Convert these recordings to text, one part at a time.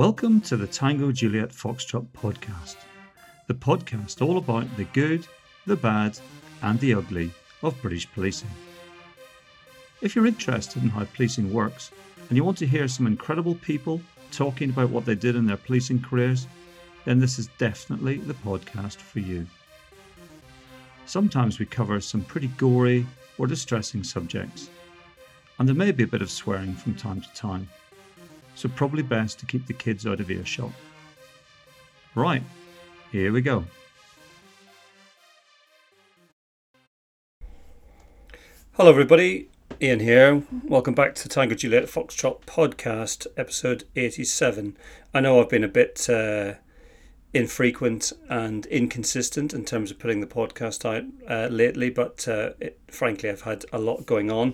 Welcome to the Tango Juliet Foxtrot podcast, the podcast all about the good, the bad, and the ugly of British policing. If you're interested in how policing works and you want to hear some incredible people talking about what they did in their policing careers, then this is definitely the podcast for you. Sometimes we cover some pretty gory or distressing subjects, and there may be a bit of swearing from time to time, so probably best to keep the kids out of earshot. Right, here we go. Hello, everybody. Ian here. Welcome back to the Tango Juliet Foxtrot podcast, episode 87. I know I've been a bit uh, infrequent and inconsistent in terms of putting the podcast out uh, lately, but uh, it, frankly, I've had a lot going on,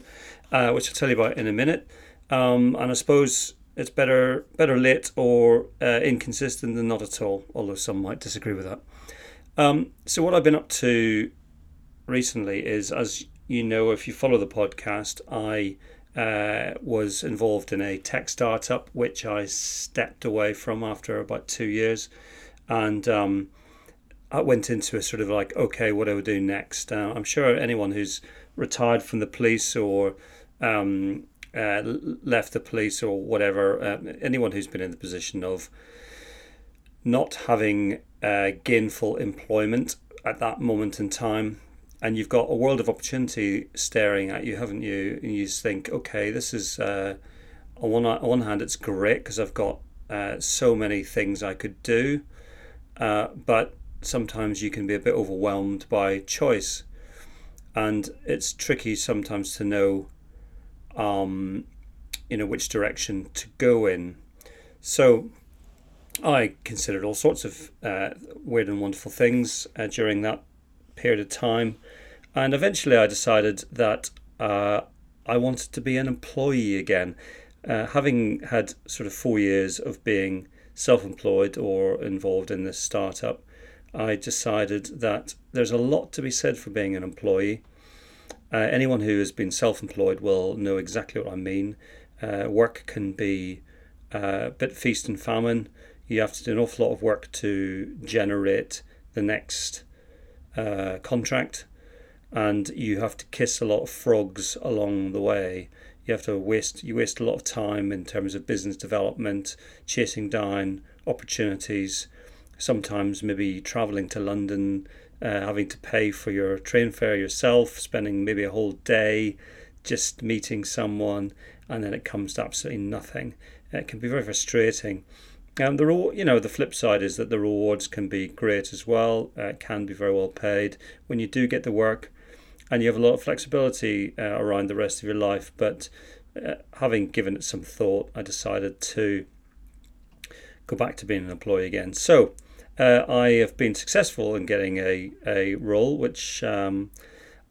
uh, which I'll tell you about in a minute. Um, and I suppose it's better better late or uh, inconsistent than not at all, although some might disagree with that. Um, so, what I've been up to recently is, as you know, if you follow the podcast, I uh, was involved in a tech startup which I stepped away from after about two years, and um, I went into a sort of like, okay, what do I do next? Uh, I'm sure anyone who's retired from the police or um, uh, left the police or whatever, uh, anyone who's been in the position of not having uh, gainful employment at that moment in time and you've got a world of opportunity staring at you, haven't you? And you think, okay, this is uh, on one on one hand, it's great because I've got uh, so many things I could do, but sometimes you can be a bit overwhelmed by choice, and it's tricky sometimes to know, um, you know, which direction to go in. So. I considered all sorts of uh, weird and wonderful things uh, during that period of time. And eventually I decided that uh, I wanted to be an employee again. Uh, having had sort of four years of being self employed or involved in this startup, I decided that there's a lot to be said for being an employee. Uh, anyone who has been self employed will know exactly what I mean. Uh, work can be uh, a bit feast and famine. You have to do an awful lot of work to generate the next uh, contract, and you have to kiss a lot of frogs along the way. You have to waste you waste a lot of time in terms of business development, chasing down opportunities. Sometimes maybe traveling to London, uh, having to pay for your train fare yourself, spending maybe a whole day just meeting someone, and then it comes to absolutely nothing. It can be very frustrating. Um, the you know the flip side is that the rewards can be great as well. Uh, can be very well paid when you do get the work, and you have a lot of flexibility uh, around the rest of your life. But uh, having given it some thought, I decided to go back to being an employee again. So uh, I have been successful in getting a a role, which um,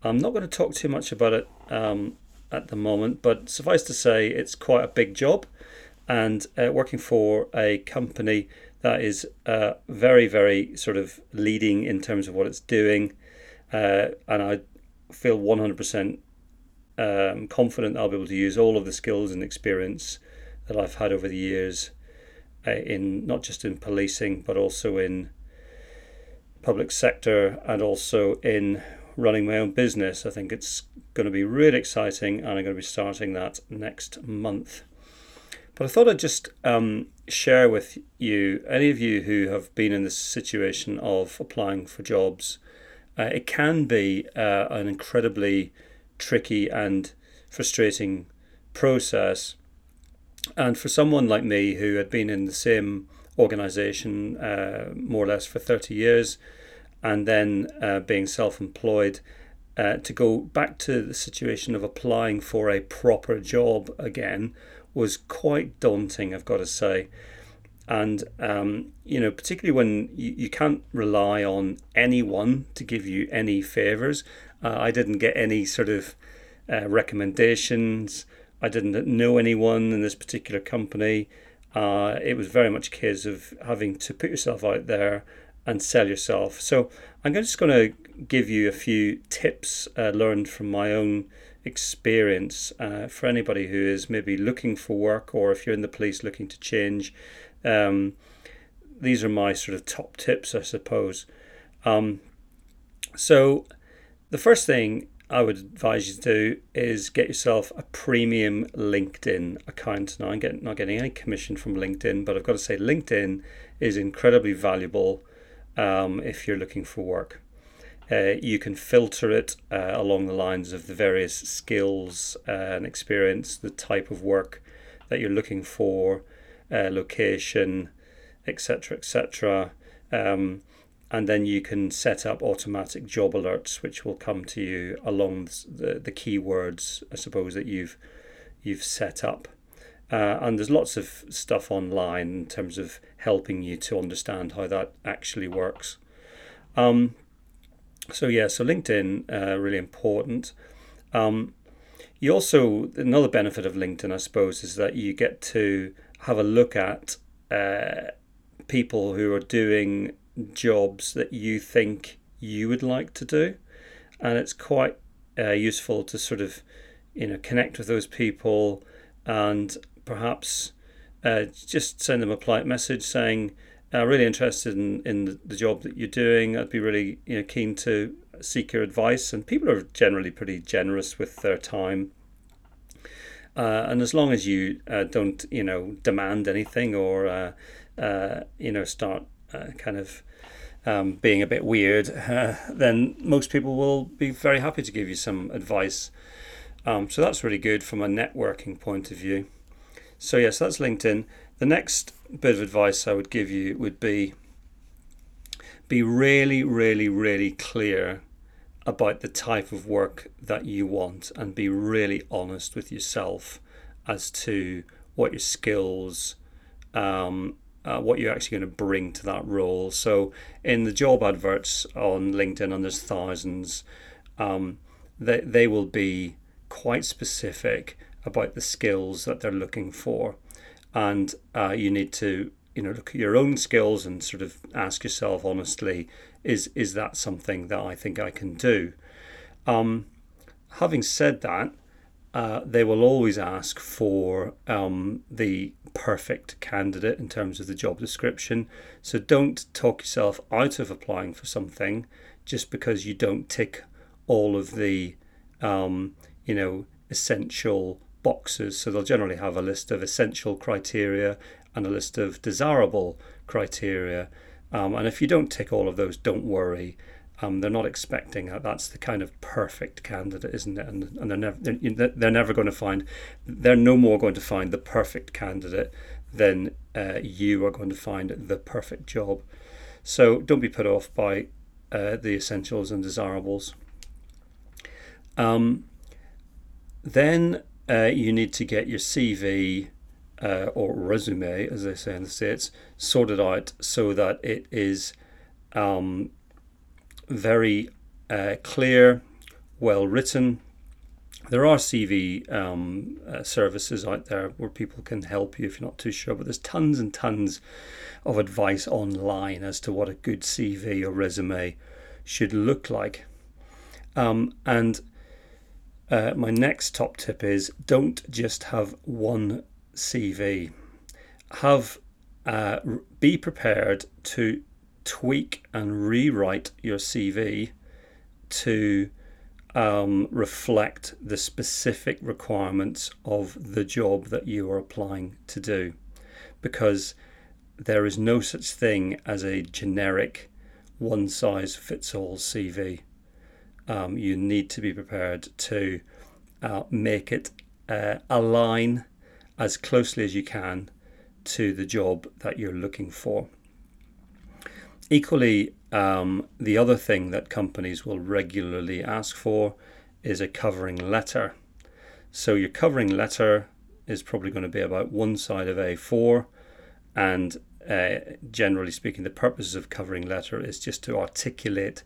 I'm not going to talk too much about it um, at the moment. But suffice to say, it's quite a big job and uh, working for a company that is uh, very, very sort of leading in terms of what it's doing. Uh, and I feel 100% um, confident I'll be able to use all of the skills and experience that I've had over the years uh, in not just in policing, but also in public sector and also in running my own business. I think it's going to be really exciting, and I'm going to be starting that next month. But I thought I'd just um, share with you, any of you who have been in this situation of applying for jobs, uh, it can be uh, an incredibly tricky and frustrating process. And for someone like me who had been in the same organization uh, more or less for 30 years and then uh, being self employed, uh, to go back to the situation of applying for a proper job again was quite daunting, I've got to say. And, um, you know, particularly when you, you can't rely on anyone to give you any favors. Uh, I didn't get any sort of uh, recommendations. I didn't know anyone in this particular company. Uh, it was very much a case of having to put yourself out there and sell yourself. So I'm just going to give you a few tips uh, learned from my own experience uh, for anybody who is maybe looking for work or if you're in the police looking to change. Um, these are my sort of top tips, I suppose. Um, so, the first thing I would advise you to do is get yourself a premium LinkedIn account. Now, I'm getting, not getting any commission from LinkedIn, but I've got to say, LinkedIn is incredibly valuable um, if you're looking for work. Uh, you can filter it uh, along the lines of the various skills uh, and experience, the type of work that you're looking for, uh, location, etc., etc. and then you can set up automatic job alerts, which will come to you along the, the keywords, I suppose, that you've you've set up. Uh, and there's lots of stuff online in terms of helping you to understand how that actually works. Um, so yeah, so LinkedIn uh, really important. Um, you also another benefit of LinkedIn, I suppose, is that you get to have a look at uh, people who are doing jobs that you think you would like to do, and it's quite uh, useful to sort of you know connect with those people and perhaps uh, just send them a polite message saying uh, really interested in, in the job that you're doing. I'd be really you know keen to seek your advice. And people are generally pretty generous with their time. Uh, and as long as you uh, don't you know demand anything or uh, uh you know start uh, kind of um, being a bit weird, uh, then most people will be very happy to give you some advice. Um, so that's really good from a networking point of view. So yes, that's LinkedIn. The next bit of advice I would give you would be be really, really, really clear about the type of work that you want and be really honest with yourself as to what your skills, um, uh, what you're actually going to bring to that role. So, in the job adverts on LinkedIn, and there's thousands, um, they, they will be quite specific about the skills that they're looking for and uh, you need to you know look at your own skills and sort of ask yourself honestly is is that something that I think I can do um, having said that uh, they will always ask for um, the perfect candidate in terms of the job description so don't talk yourself out of applying for something just because you don't tick all of the um, you know essential boxes. So they'll generally have a list of essential criteria and a list of desirable criteria. Um, and if you don't tick all of those, don't worry. Um, they're not expecting that. That's the kind of perfect candidate, isn't it? And, and they're never they're, they're never going to find. They're no more going to find the perfect candidate than uh, you are going to find the perfect job. So don't be put off by uh, the essentials and desirables. Um, then uh, you need to get your CV uh, or resume, as they say in the States, sorted out so that it is um, very uh, clear, well written. There are CV um, uh, services out there where people can help you if you're not too sure, but there's tons and tons of advice online as to what a good CV or resume should look like. Um, and uh, my next top tip is don't just have one CV. Have uh, be prepared to tweak and rewrite your CV to um, reflect the specific requirements of the job that you are applying to do, because there is no such thing as a generic one size fits all CV um, you need to be prepared to uh, make it uh, align as closely as you can to the job that you're looking for. Equally, um, the other thing that companies will regularly ask for is a covering letter. So, your covering letter is probably going to be about one side of A4, and uh, generally speaking, the purpose of covering letter is just to articulate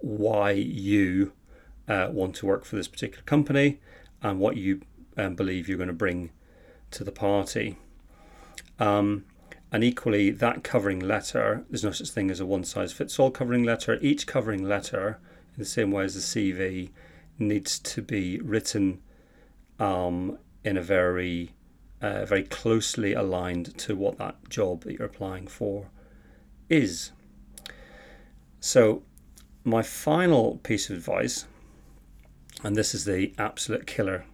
why you uh, want to work for this particular company and what you um, believe you're going to bring to the party. Um, and equally, that covering letter, there's no such thing as a one size fits all covering letter. Each covering letter, in the same way as the CV, needs to be written um, in a very uh, very closely aligned to what that job that you're applying for is. So, my final piece of advice, and this is the absolute killer,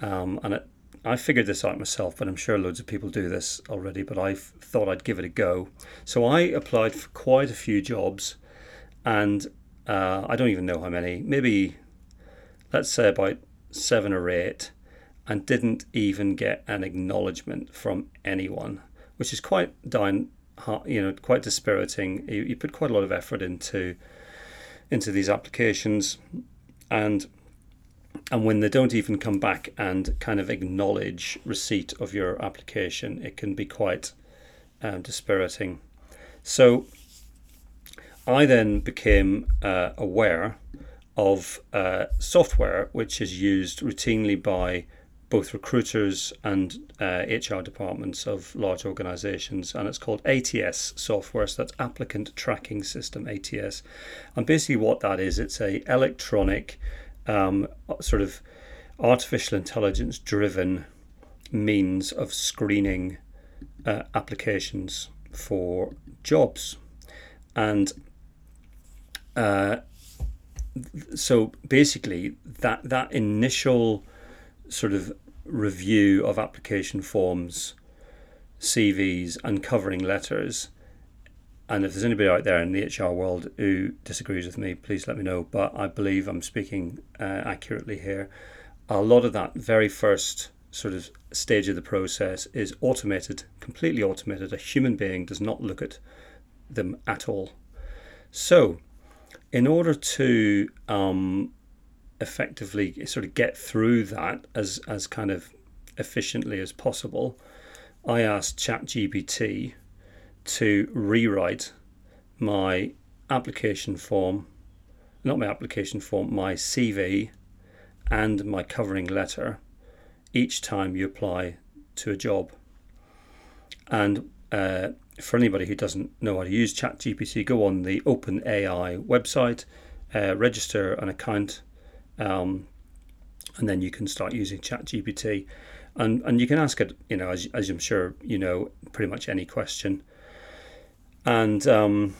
um, and it, I figured this out myself, but I'm sure loads of people do this already, but I thought I'd give it a go. So, I applied for quite a few jobs, and uh, I don't even know how many, maybe let's say about seven or eight and didn't even get an acknowledgement from anyone, which is quite down, you know, quite dispiriting. You, you put quite a lot of effort into into these applications, and and when they don't even come back and kind of acknowledge receipt of your application, it can be quite um, dispiriting. So I then became uh, aware of uh, software which is used routinely by both recruiters and uh, HR departments of large organizations, and it's called ATS software. So that's Applicant Tracking System, ATS. And basically, what that is, it's a electronic um, sort of artificial intelligence driven means of screening uh, applications for jobs. And uh, so basically, that that initial sort of review of application forms, CVs, and covering letters. And if there's anybody out there in the HR world who disagrees with me, please let me know. But I believe I'm speaking uh, accurately here. A lot of that very first sort of stage of the process is automated, completely automated. A human being does not look at them at all. So, in order to um, effectively sort of get through that as as kind of efficiently as possible, I asked ChatGPT to rewrite my application form, not my application form, my CV and my covering letter each time you apply to a job. And uh, for anybody who doesn't know how to use ChatGPT, go on the OpenAI website, uh, register an account um, and then you can start using ChatGPT, and and you can ask it, you know, as as I'm sure you know, pretty much any question, and um,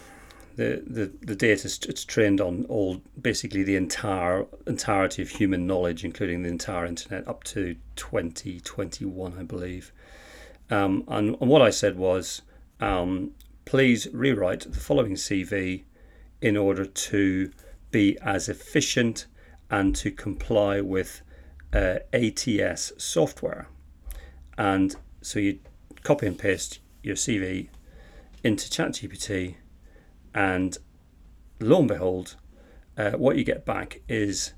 the the the data it's trained on all basically the entire entirety of human knowledge, including the entire internet up to 2021, I believe. Um, and, and what I said was, um, please rewrite the following CV in order to be as efficient and to comply with uh, ATS software. And so you copy and paste your CV into ChatGPT, and lo and behold, uh, what you get back is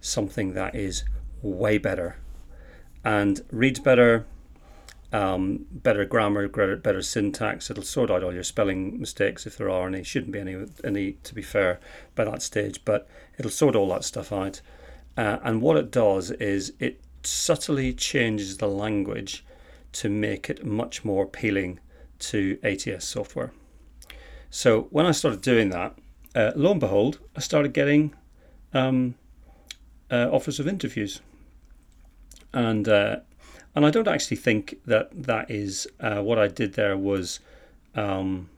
something that is way better and reads better, um, better grammar, better, syntax. It'll sort out all your spelling mistakes if there are any. Shouldn't be any, any to be fair, by that stage. But it'll sort all that stuff out. Uh, and what it does is it subtly changes the language to make it much more appealing to ATS software. So when I started doing that, uh, lo and behold, I started getting um, uh, offers of interviews, and uh, and I don't actually think that that is uh, what I did there was um,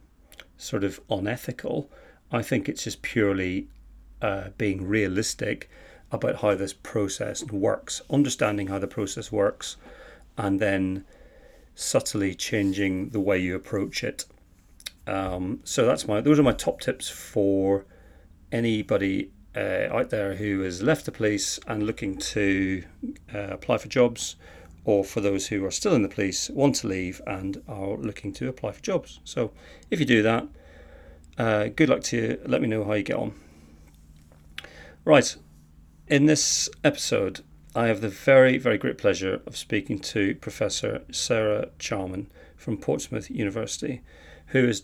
sort of unethical. I think it's just purely uh, being realistic about how this process works, understanding how the process works, and then subtly changing the way you approach it. Um, so that's my those are my top tips for anybody uh, out there who has left the police and looking to uh, apply for jobs or for those who are still in the police, want to leave, and are looking to apply for jobs. So, if you do that, uh, good luck to you. Let me know how you get on. Right, in this episode, I have the very, very great pleasure of speaking to Professor Sarah Charman from Portsmouth University, who is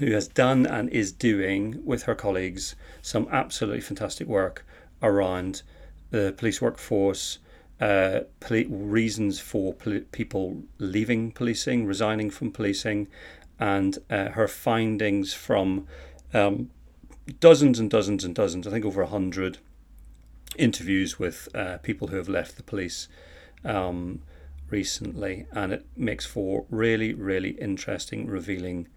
who has done and is doing with her colleagues some absolutely fantastic work around the police workforce, uh, poli- reasons for poli- people leaving policing, resigning from policing, and uh, her findings from um, dozens and dozens and dozens, I think over a hundred interviews with uh, people who have left the police, um, recently, and it makes for really, really interesting, revealing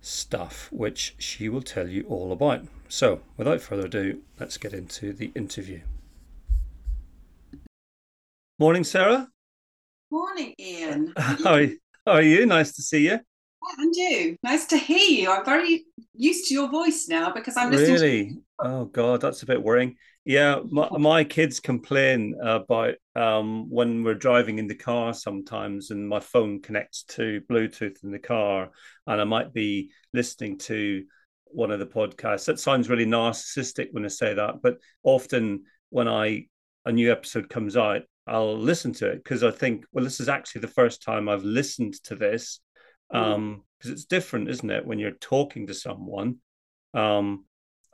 stuff, which she will tell you all about. So, without further ado, let's get into the interview. Morning, Sarah. Morning, Ian. How are, how are you? Nice to see you. And you. Nice to hear you. I'm very used to your voice now because I'm listening. Really? To- oh God, that's a bit worrying. Yeah, my, my kids complain about um, when we're driving in the car sometimes, and my phone connects to Bluetooth in the car, and I might be listening to one of the podcasts. That sounds really narcissistic when I say that, but often when I a new episode comes out, I'll listen to it because I think, well, this is actually the first time I've listened to this because um, it's different, isn't it, when you're talking to someone, um,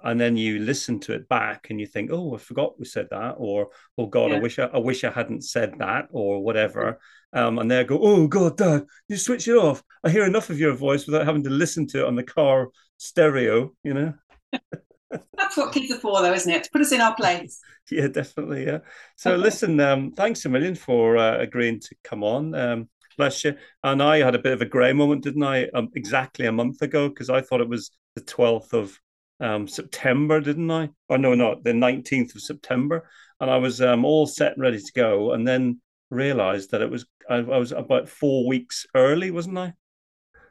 and then you listen to it back and you think, oh, I forgot we said that, or oh God, yeah. I wish I, I wish I hadn't said that, or whatever. Um, and they go, oh God, Dad, you switch it off. I hear enough of your voice without having to listen to it on the car stereo, you know. That's what kids are for, though, isn't it? To put us in our place. yeah, definitely. Yeah. So, listen, um, thanks a million for uh, agreeing to come on. Um, bless you. And I had a bit of a grey moment, didn't I? Um, exactly a month ago, because I thought it was the 12th of um, September, didn't I? Or no, not the 19th of September. And I was um, all set and ready to go. And then realized that it was, I, I was about four weeks early, wasn't I?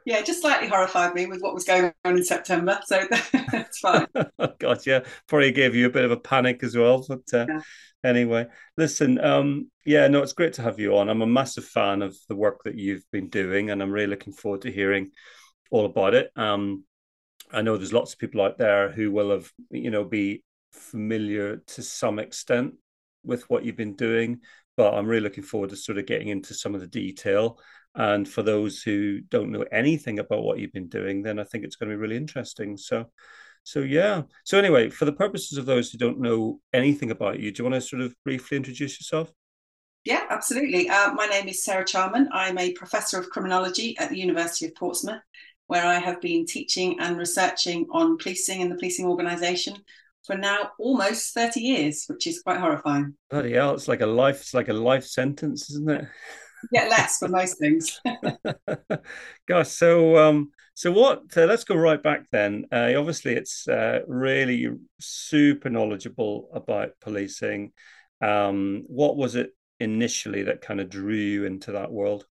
yeah, it just slightly horrified me with what was going on in September. So that's fine. God, yeah, probably gave you a bit of a panic as well. But uh, yeah. anyway, listen, um, yeah, no, it's great to have you on. I'm a massive fan of the work that you've been doing, and I'm really looking forward to hearing all about it. Um, I know there's lots of people out there who will have, you know, be familiar to some extent with what you've been doing, but I'm really looking forward to sort of getting into some of the detail. And for those who don't know anything about what you've been doing, then I think it's going to be really interesting. So, so yeah. So anyway, for the purposes of those who don't know anything about you, do you want to sort of briefly introduce yourself? Yeah, absolutely. Uh, my name is Sarah Charman. I'm a professor of criminology at the University of Portsmouth, where I have been teaching and researching on policing and the policing organisation for now almost 30 years, which is quite horrifying. Bloody hell, it's like a life, it's like a life sentence, isn't it? get less for most things. Gosh, so um, so what? Uh, let's go right back then. Uh, obviously, it's uh, really super knowledgeable about policing. Um, what was it initially that kind of drew you into that world?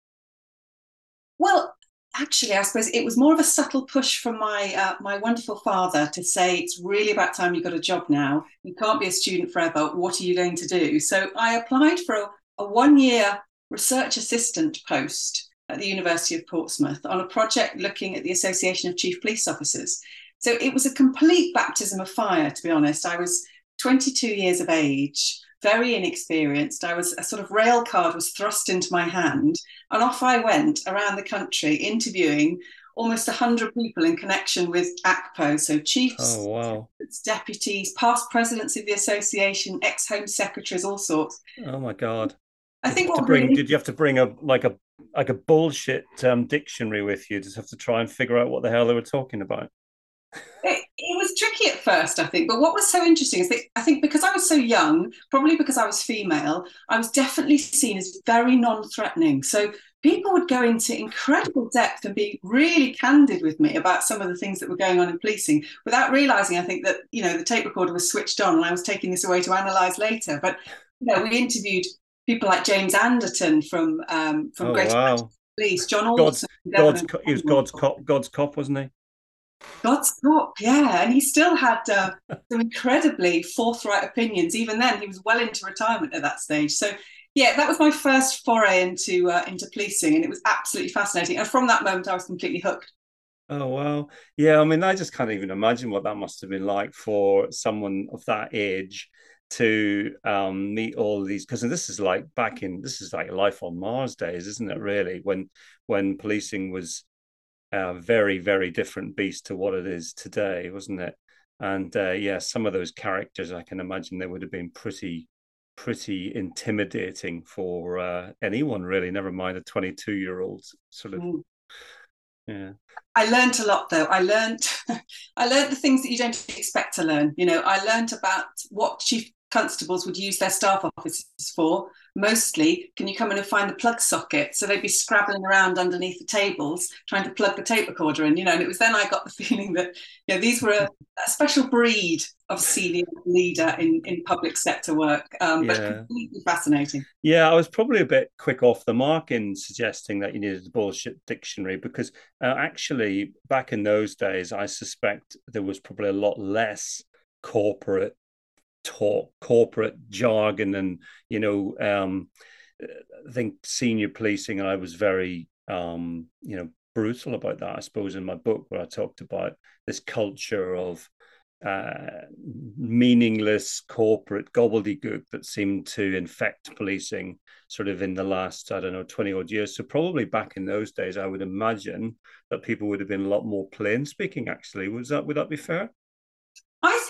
Well, actually, I suppose it was more of a subtle push from my uh, my wonderful father to say it's really about time you got a job now. You can't be a student forever. What are you going to do? So I applied for a, a one year research assistant post at the University of Portsmouth on a project looking at the Association of Chief Police Officers. So it was a complete baptism of fire, to be honest. I was 22 years of age, very inexperienced. I was a sort of rail card was thrust into my hand, and off I went around the country interviewing almost 100 people in connection with ACPO, so chiefs, oh, wow. deputies, past presidents of the association, ex home secretaries, all sorts. Oh my God. I think to bring really... did you have to bring a like a like a bullshit um, dictionary with you? Just have to try and figure out what the hell they were talking about. It, it, was tricky at first, I think. But what was so interesting is that I think because I was so young, probably because I was female, I was definitely seen as very non-threatening. So people would go into incredible depth and be really candid with me about some of the things that were going on in policing without realizing, I think, that you know the tape recorder was switched on and I was taking this away to analyze later. But you know, we interviewed people like James Anderton from um, from oh, Great wow. Police, John Alderson. God's, God's, he was God's cop, God's cop, wasn't he? God's cop, yeah, and he still had uh, some incredibly forthright opinions. Even then, he was well into retirement at that stage. So, yeah, that was my first foray into uh, into policing, and it was absolutely fascinating. And from that moment, I was completely hooked. Oh wow, yeah. I mean, I just can't even imagine what that must have been like for someone of that age to um, meet all these because this is like back in this is like life on Mars days, isn't it? Really, when when policing was a very very different beast to what it is today, wasn't it? And uh, yeah, some of those characters, I can imagine they would have been pretty pretty intimidating for uh, anyone really. Never mind a twenty two year old sort of. Mm. Yeah. I learned a lot though. I learned I learned the things that you don't expect to learn. You know, I learned about what chief constables would use their staff offices for. Mostly, can you come in and find the plug socket? So they'd be scrabbling around underneath the tables trying to plug the tape recorder in, you know. And it was then I got the feeling that, you know, these were a, a special breed of senior leader in, in public sector work, um, but completely fascinating. Yeah, I was probably a bit quick off the mark in suggesting that you needed a bullshit dictionary because uh, actually, back in those days, I suspect there was probably a lot less corporate talk, corporate jargon, and you know, um, I think senior policing. I was very, um, you know, brutal about that. I suppose in my book where I talked about this culture of uh, meaningless corporate gobbledygook that seemed to infect policing sort of in the last, I don't know, 20 odd years. So, probably back in those days, I would imagine that people would have been a lot more plain speaking, actually. Was that, would that be fair?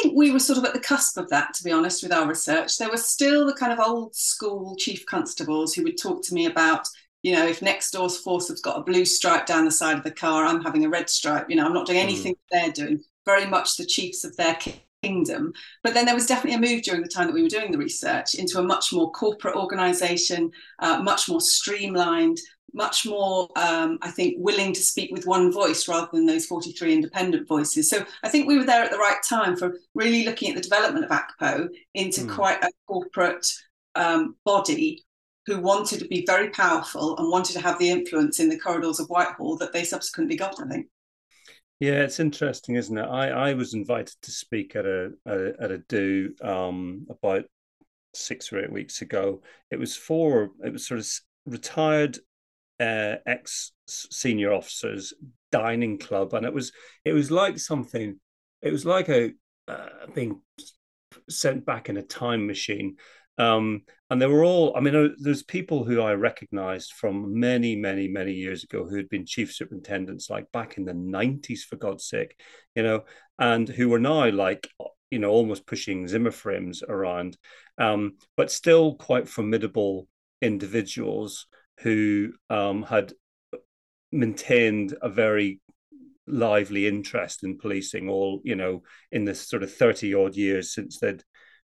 Think we were sort of at the cusp of that, to be honest, with our research. There were still the kind of old school chief constables who would talk to me about, you know, if next door's force has got a blue stripe down the side of the car, I'm having a red stripe. You know, I'm not doing hmm. anything mm. they're doing. Very much the chiefs of their kingdom. But then there was definitely a move during the time that we were doing the research into a much more corporate organisation, uh, much more streamlined, much more, um, I think, willing to speak with one voice rather than those 43 independent voices. So I think we were there at the right time for really looking at the development of ACPO into mm. quite a corporate um, body who wanted to be very powerful and wanted to have the influence in the corridors of Whitehall that they subsequently got, I think. Yeah, it's interesting, isn't it? I, I was invited to speak at a, a at a do um, about six or eight weeks ago. It was for it was sort of retired uh, ex senior officers dining club, and it was it was like something. It was like a uh, being sent back in a time machine. Um, and they were all, I mean, uh, there's people who I recognized from many, many, many years ago who had been chief superintendents, like back in the 90s, for God's sake, you know, and who were now like, you know, almost pushing Zimmer frames around, um, but still quite formidable individuals who um, had maintained a very lively interest in policing all you know in this sort of 30 odd years since they'd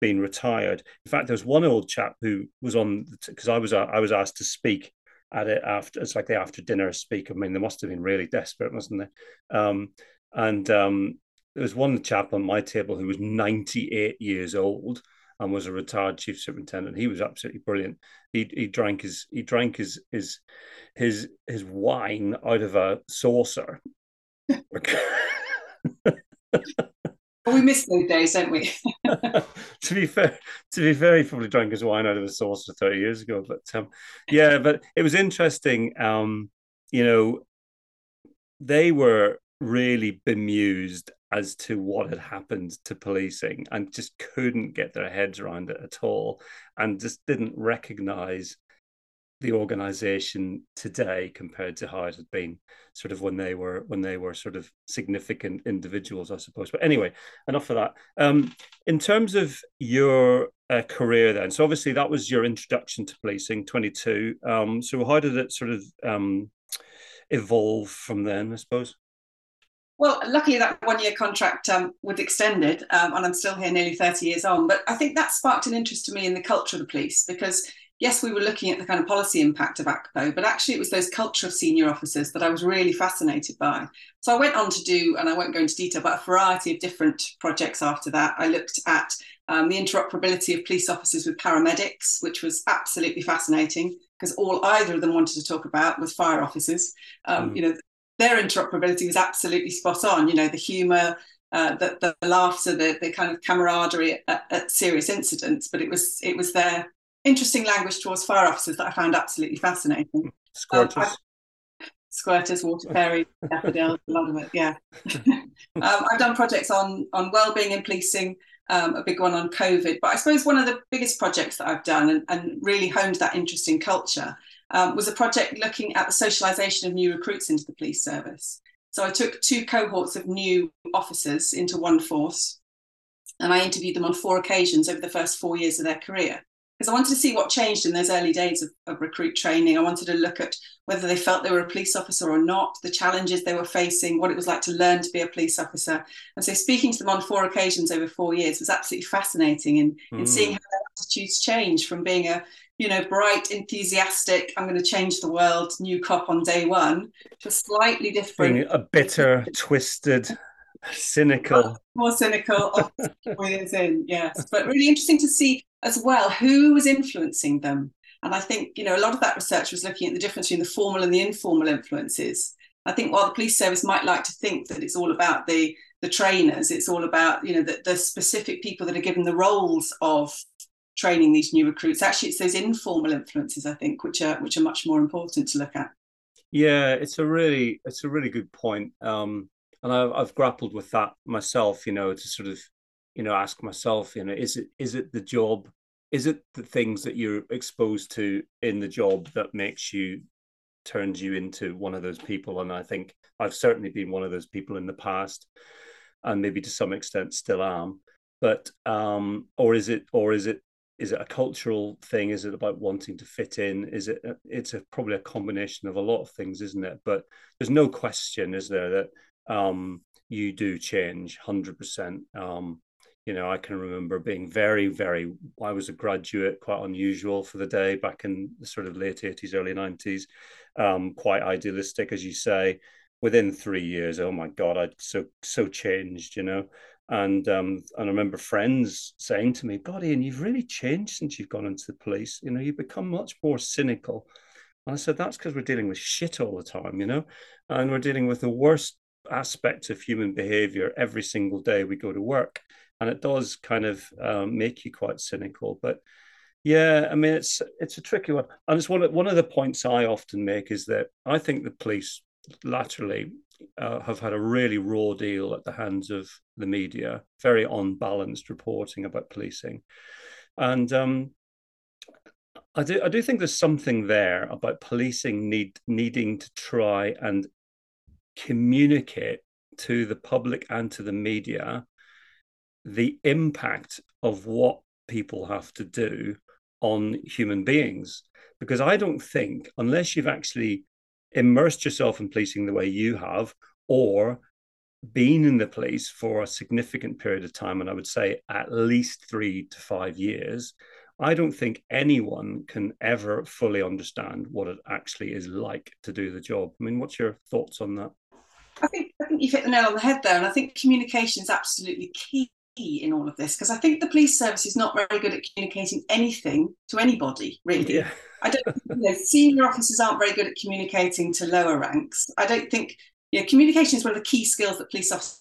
been retired. In fact there was one old chap who was on because i was i was asked to speak at it after it's like the after dinner speak i mean they must have been really desperate wasn't they? Um, and um, there was one chap on my table who was 98 years old and was a retired chief superintendent. He was absolutely brilliant. He he drank his he drank his his his his wine out of a saucer. we miss those days, don't we? to be fair, to be fair, he probably drank his wine out of a saucer thirty years ago. But um, yeah, but it was interesting. Um, you know, they were really bemused as to what had happened to policing and just couldn't get their heads around it at all and just didn't recognize the organization today compared to how it had been sort of when they were when they were sort of significant individuals i suppose. But anyway enough of that. Um, in terms of your uh, career then so obviously that was your introduction to policing 22 um, so how did it sort of um, evolve from then i suppose well, luckily that one year contract um, was extended, um, and I'm still here nearly 30 years on. But I think that sparked an interest to me in the culture of the police because, yes, we were looking at the kind of policy impact of ACPO, but actually it was those culture of senior officers that I was really fascinated by. So I went on to do, and I won't go into detail, but a variety of different projects after that. I looked at um, the interoperability of police officers with paramedics, which was absolutely fascinating because all either of them wanted to talk about was fire officers. Um, mm. You know, their interoperability was absolutely spot on. You know, the humour, uh, the, the laughter, the, the kind of camaraderie at, at, serious incidents, but it was it was their interesting language towards fire officers that I found absolutely fascinating. Squirters. Um, squirters, water fairies, daffodils, a lot of it, yeah. um, I've done projects on on well-being and policing, um, a big one on COVID, but I suppose one of the biggest projects that I've done and, and really honed that interest in culture um, was a project looking at the socialisation of new recruits into the police service. So I took two cohorts of new officers into one force and I interviewed them on four occasions over the first four years of their career. because I wanted to see what changed in those early days of, of, recruit training. I wanted to look at whether they felt they were a police officer or not, the challenges they were facing, what it was like to learn to be a police officer. And so speaking to them on four occasions over four years was absolutely fascinating in, mm. in seeing how their attitudes change from being a you know, bright, enthusiastic, I'm going to change the world, new cop on day one, to a slightly different. A bitter, twisted, cynical. More cynical, years in, yes. But really interesting to see as well who was influencing them. And I think, you know, a lot of that research was looking at the difference between the formal and the informal influences. I think while the police service might like to think that it's all about the the trainers, it's all about, you know, the, the specific people that are given the roles of training these new recruits. Actually, it's those informal influences, I think, which are which are much more important to look at. Yeah, it's a really it's a really good point. Um, and I've, I've grappled with that myself. You know, to sort of you know ask myself you know is it is it the job is it the things that you're exposed to in the job that makes you turns you into one of those people and i think i've certainly been one of those people in the past and maybe to some extent still am but um or is it or is it is it a cultural thing is it about wanting to fit in is it it's a, probably a combination of a lot of things isn't it but there's no question is there that um you do change 100% um you know, I can remember being very, very, I was a graduate, quite unusual for the day back in the sort of late 80s, early 90s, um, quite idealistic, as you say. Within three years, oh my God, I'd so, so changed, you know. And um, and I remember friends saying to me, God, Ian, you've really changed since you've gone into the police. You know, you've become much more cynical. And I said, that's because we're dealing with shit all the time, you know, and we're dealing with the worst aspects of human behavior every single day we go to work and it does kind of um, make you quite cynical. But yeah, I mean, it's it's a tricky one, and it's one of, one of the points I often make is that I think the police laterally uh, have had a really raw deal at the hands of the media, very unbalanced reporting about policing, and um, I do I do think there's something there about policing need needing to try and communicate to the public and to the media the impact of what people have to do on human beings. Because I don't think, unless you've actually immersed yourself in policing the way you have, or been in the police for a significant period of time, and I would say at least three to five years, I don't think anyone can ever fully understand what it actually is like to do the job. I mean, what's your thoughts on that? I think I think you've hit the nail on the head there, and I think communication is absolutely key in all of this because I think the police service is not very good at communicating anything to anybody, really. Yeah. I don't you know, senior officers aren't very good at communicating to lower ranks. I don't think you know, communication is one of the key skills that police officers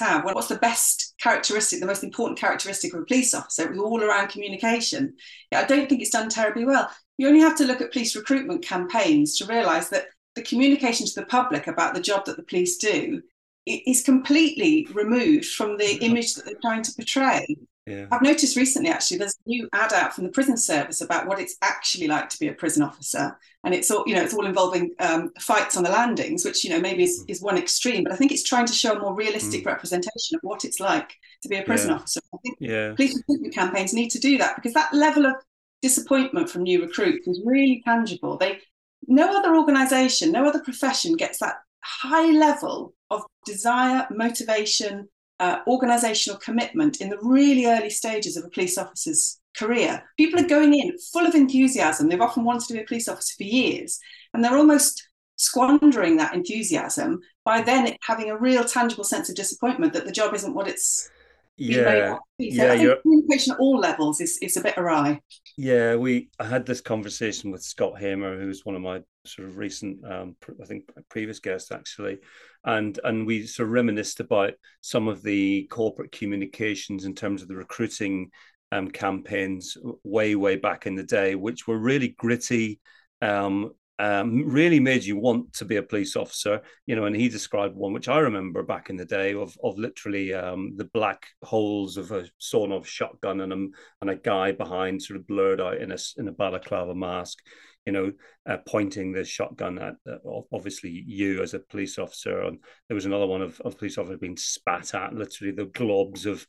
have. What's the best characteristic, the most important characteristic of a police officer? It was all around communication. Yeah, I don't think it's done terribly well. You only have to look at police recruitment campaigns to realise that the communication to the public about the job that the police do is completely removed from the mm-hmm. image that they're trying to portray. Yeah. I've noticed recently, actually, there's a new ad out from the prison service about what it's actually like to be a prison officer, and it's all you know, it's all involving um, fights on the landings, which you know maybe is, mm. is one extreme, but I think it's trying to show a more realistic mm. representation of what it's like to be a prison yeah. officer. I think yeah. police recruitment campaigns need to do that because that level of disappointment from new recruits is really tangible. They no other organisation, no other profession gets that high level of desire, motivation, uh, organizational commitment in the really early stages of a police officer's career. People are going in full of enthusiasm. They've often wanted to be a police officer for years, and they're almost squandering that enthusiasm by then having a real tangible sense of disappointment that the job isn't what it's yeah, yeah. I think communication at all levels is, is a bit awry. Yeah, we I had this conversation with Scott Hamer, who's one of my sort of recent, um, I think, previous guest actually, and and we sort of reminisced about some of the corporate communications in terms of the recruiting um, campaigns way way back in the day, which were really gritty. Um, um, really made you want to be a police officer, you know. And he described one which I remember back in the day of of literally um, the black holes of a sawn-off shotgun and a and a guy behind, sort of blurred out in a in a balaclava mask. You know, uh, pointing the shotgun at uh, obviously you as a police officer. And there was another one of, of police officers being spat at, literally the globs of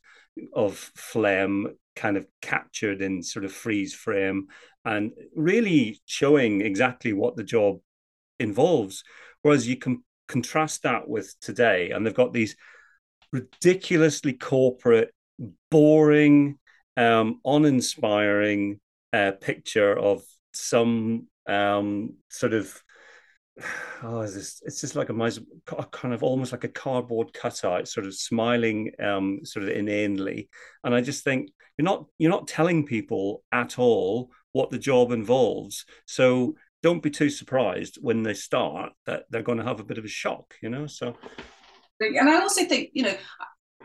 of phlegm kind of captured in sort of freeze frame, and really showing exactly what the job involves. Whereas you can contrast that with today, and they've got these ridiculously corporate, boring, um, uninspiring uh, picture of some um, sort of oh, it's just like a kind of almost like a cardboard cutout, sort of smiling, um, sort of inanely. And I just think you're not you're not telling people at all what the job involves. So don't be too surprised when they start that they're going to have a bit of a shock, you know. So, and I also think you know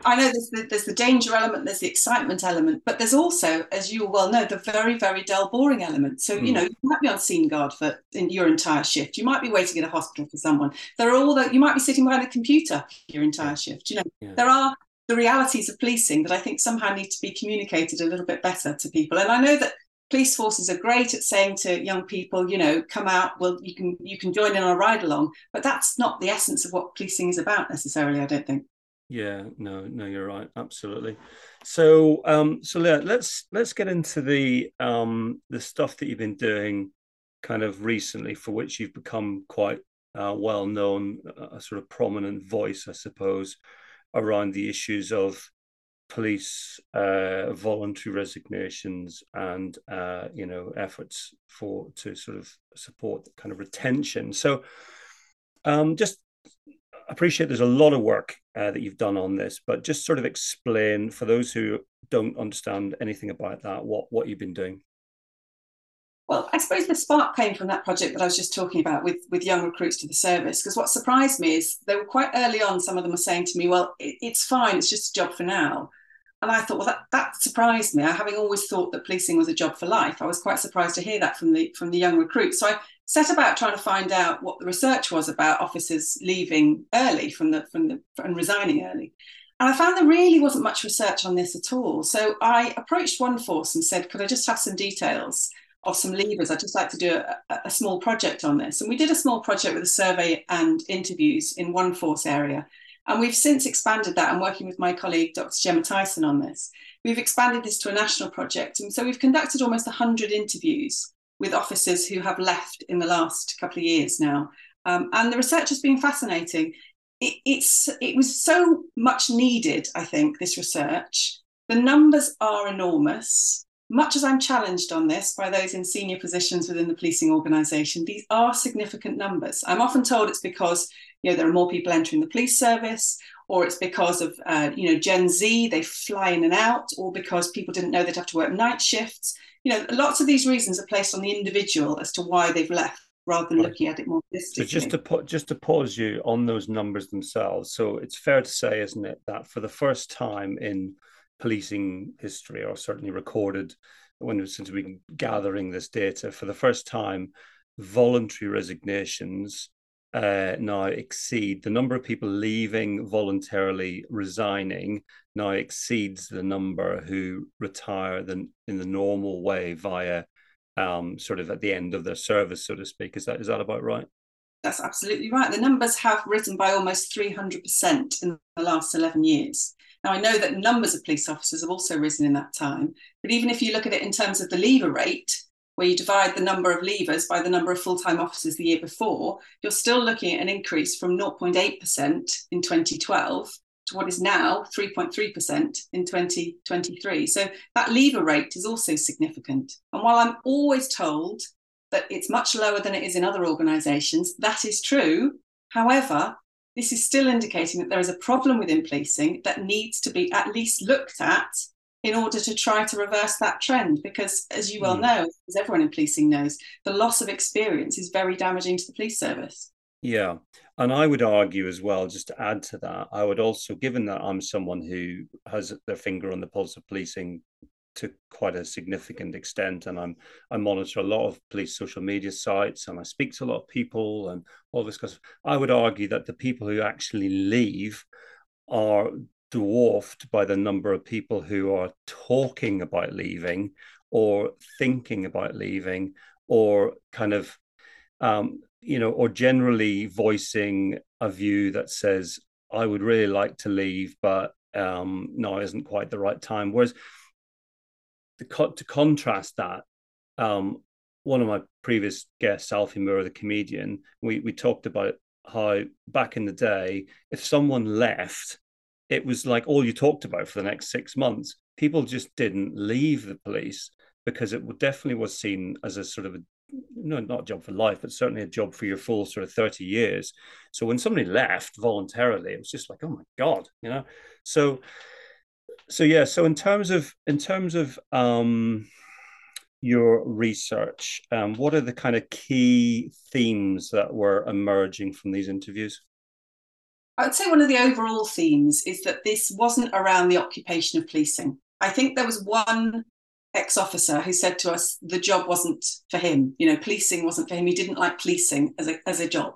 I know there's the, there's the danger element, there's the excitement element, but there's also, as you well know, the very, very dull, boring element. So, mm. you hmm. know, you might be on scene guard for in your entire shift. You might be waiting in a hospital for someone. There are all that you might be sitting behind a computer your entire shift. You know, yeah. there are the realities of policing that I think somehow need to be communicated a little bit better to people. And I know that police forces are great at saying to young people, you know, come out, well, you can you can join in on a ride along, but that's not the essence of what policing is about necessarily, I don't think. Yeah, no, no, you're right, absolutely. So, um, so let's let's get into the um the stuff that you've been doing, kind of recently, for which you've become quite uh, well known, a sort of prominent voice, I suppose, around the issues of police uh, voluntary resignations and uh, you know efforts for to sort of support kind of retention. So, um, just appreciate there's a lot of work uh, that you've done on this, but just sort of explain for those who don't understand anything about that what what you've been doing. Well, I suppose the spark came from that project that I was just talking about with, with young recruits to the service. Because what surprised me is they were quite early on, some of them were saying to me, Well, it, it's fine, it's just a job for now. And I thought, well, that, that surprised me. I having always thought that policing was a job for life. I was quite surprised to hear that from the from the young recruits. So I set about trying to find out what the research was about officers leaving early from the from the and resigning early. And I found there really wasn't much research on this at all. So I approached One Force and said, could I just have some details of some leavers? I'd just like to do a, a small project on this. And we did a small project with a survey and interviews in One Force area and we've since expanded that. I'm working with my colleague, Dr. Gemma Tyson, on this. We've expanded this to a national project. And so we've conducted almost 100 interviews with officers who have left in the last couple of years now. Um, and the research has been fascinating. It, it's, it was so much needed, I think, this research. The numbers are enormous. Much as I'm challenged on this by those in senior positions within the policing organisation, these are significant numbers. I'm often told it's because you know there are more people entering the police service or it's because of uh, you know gen z they fly in and out or because people didn't know they'd have to work night shifts you know lots of these reasons are placed on the individual as to why they've left rather than looking at it more holistically. So just to put just to pause you on those numbers themselves. So it's fair to say, isn't it, that for the first time in policing history, or certainly recorded when since we've been gathering this data, for the first time, voluntary resignations uh, now exceed the number of people leaving voluntarily resigning now exceeds the number who retire the, in the normal way via um, sort of at the end of their service, so to speak. Is that is that about right? That's absolutely right. The numbers have risen by almost 300% in the last 11 years. Now, I know that numbers of police officers have also risen in that time, but even if you look at it in terms of the leaver rate, where you divide the number of leavers by the number of full-time officers the year before, you're still looking at an increase from 0.8% in 2012 to what is now 3.3% in 2023. So that leaver rate is also significant. And while I'm always told that it's much lower than it is in other organisations, that is true. However, this is still indicating that there is a problem within policing that needs to be at least looked at in order to try to reverse that trend. Because, as you well mm. know, as everyone in policing knows, the loss of experience is very damaging to the police service. Yeah. And I would argue as well, just to add to that, I would also, given that I'm someone who has their finger on the pulse of policing to quite a significant extent, and I'm I monitor a lot of police social media sites, and I speak to a lot of people, and all this. Because I would argue that the people who actually leave are dwarfed by the number of people who are talking about leaving or thinking about leaving or kind of um, you know, or generally voicing a view that says, I would really like to leave, but um, now isn't quite the right time. Whereas to, co- to contrast that, um, one of my previous guests, Alfie Moore, the comedian, we, we talked about how back in the day, if someone left, it was like all you talked about for the next six months. People just didn't leave the police because it definitely was seen as a sort of a no, not a job for life, but certainly a job for your full sort of 30 years. So when somebody left voluntarily, it was just like, oh my God, you know? So so yeah, so in terms of in terms of um your research, um, what are the kind of key themes that were emerging from these interviews? I would say one of the overall themes is that this wasn't around the occupation of policing. I think there was one ex officer who said to us the job wasn't for him. You know, policing wasn't for him. He didn't like policing as a, as a job.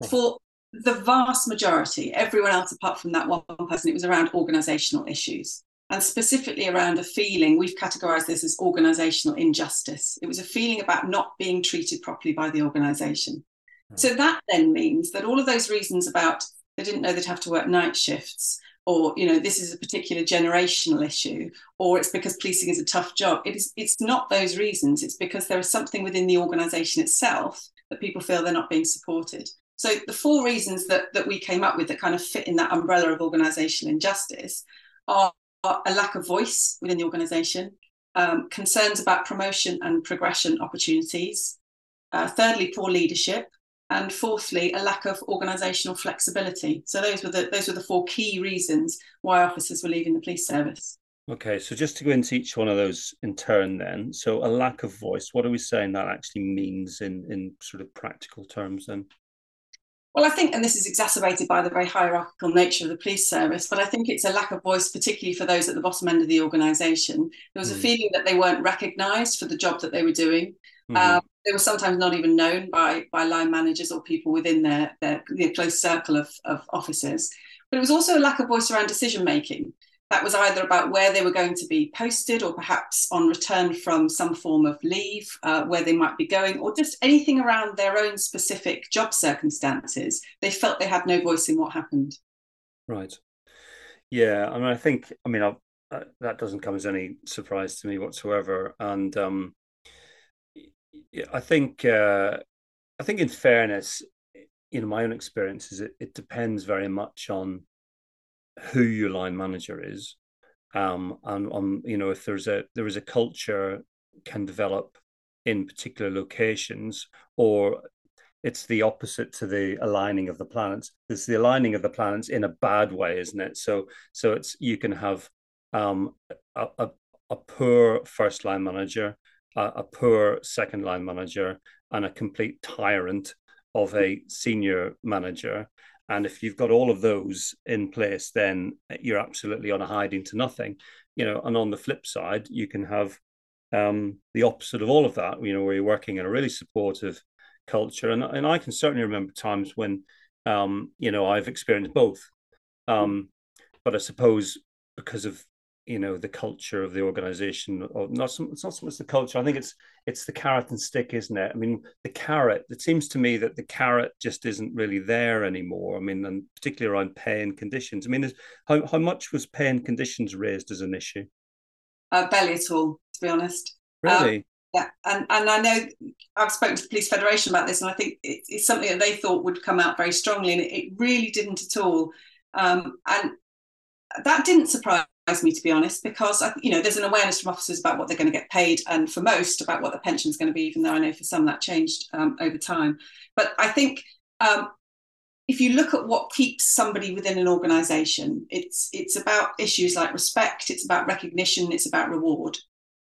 Right. For the vast majority, everyone else apart from that one person, it was around organizational issues and specifically around a feeling we've categorized this as organizational injustice. It was a feeling about not being treated properly by the organization. Hmm. So that then means that all of those reasons about they didn't know they'd have to work night shifts or you know this is a particular generational issue or it's because policing is a tough job. It is it's not those reasons. It's because there is something within the organization itself that people feel they're not being supported. So the four reasons that that we came up with that kind of fit in that umbrella of organizational injustice are, are a lack of voice within the organization um, concerns about promotion and progression opportunities uh, thirdly poor leadership and fourthly, a lack of organisational flexibility. So those were the those were the four key reasons why officers were leaving the police service. Okay, so just to go into each one of those in turn, then. So a lack of voice. What are we saying that actually means in in sort of practical terms? Then. Well, I think, and this is exacerbated by the very hierarchical nature of the police service, but I think it's a lack of voice, particularly for those at the bottom end of the organisation. There was mm. a hmm. feeling that they weren't recognised for the job that they were doing. Mm-hmm. Um, they were sometimes not even known by by line managers or people within their their, their close circle of, of officers. But it was also a lack of voice around decision making. That was either about where they were going to be posted, or perhaps on return from some form of leave, uh, where they might be going, or just anything around their own specific job circumstances. They felt they had no voice in what happened. Right. Yeah, I mean, I think, I mean, uh, that doesn't come as any surprise to me whatsoever. And um, I think uh, I think in fairness, know, my own experience is it, it depends very much on who your line manager is, um, and on you know if there's a there is a culture can develop in particular locations, or it's the opposite to the aligning of the planets. It's the aligning of the planets in a bad way, isn't it? So so it's you can have um, a, a, a poor first line manager a, a poor second line manager and a complete tyrant of a senior manager. And if you've got all of those in place, then you're absolutely on a hiding to nothing. You know, and on the flip side, you can have um, the opposite of all of that. You know, where you're working in a really supportive culture, and and I can certainly remember times when, um, you know, I've experienced both. Um, but I suppose because of you know the culture of the organization or not so, it's not so much the culture i think it's it's the carrot and stick isn't it? I mean the carrot it seems to me that the carrot just isn't really there anymore. I mean and particularly around pay and conditions. I mean how, how much was pay and conditions raised as an issue? Uh, barely at all to be honest. Really? um, yeah and and i know i've spoken to the police federation about this and i think it, it's something that they thought would come out very strongly and it, it really didn't at all. Um, and that didn't surprise me to be honest because you know there's an awareness from officers about what they're going to get paid and for most about what the pension is going to be even though i know for some that changed um, over time. But i think um, if you look at what keeps somebody within an organization it's it's about issues like respect it's about recognition it's about reward.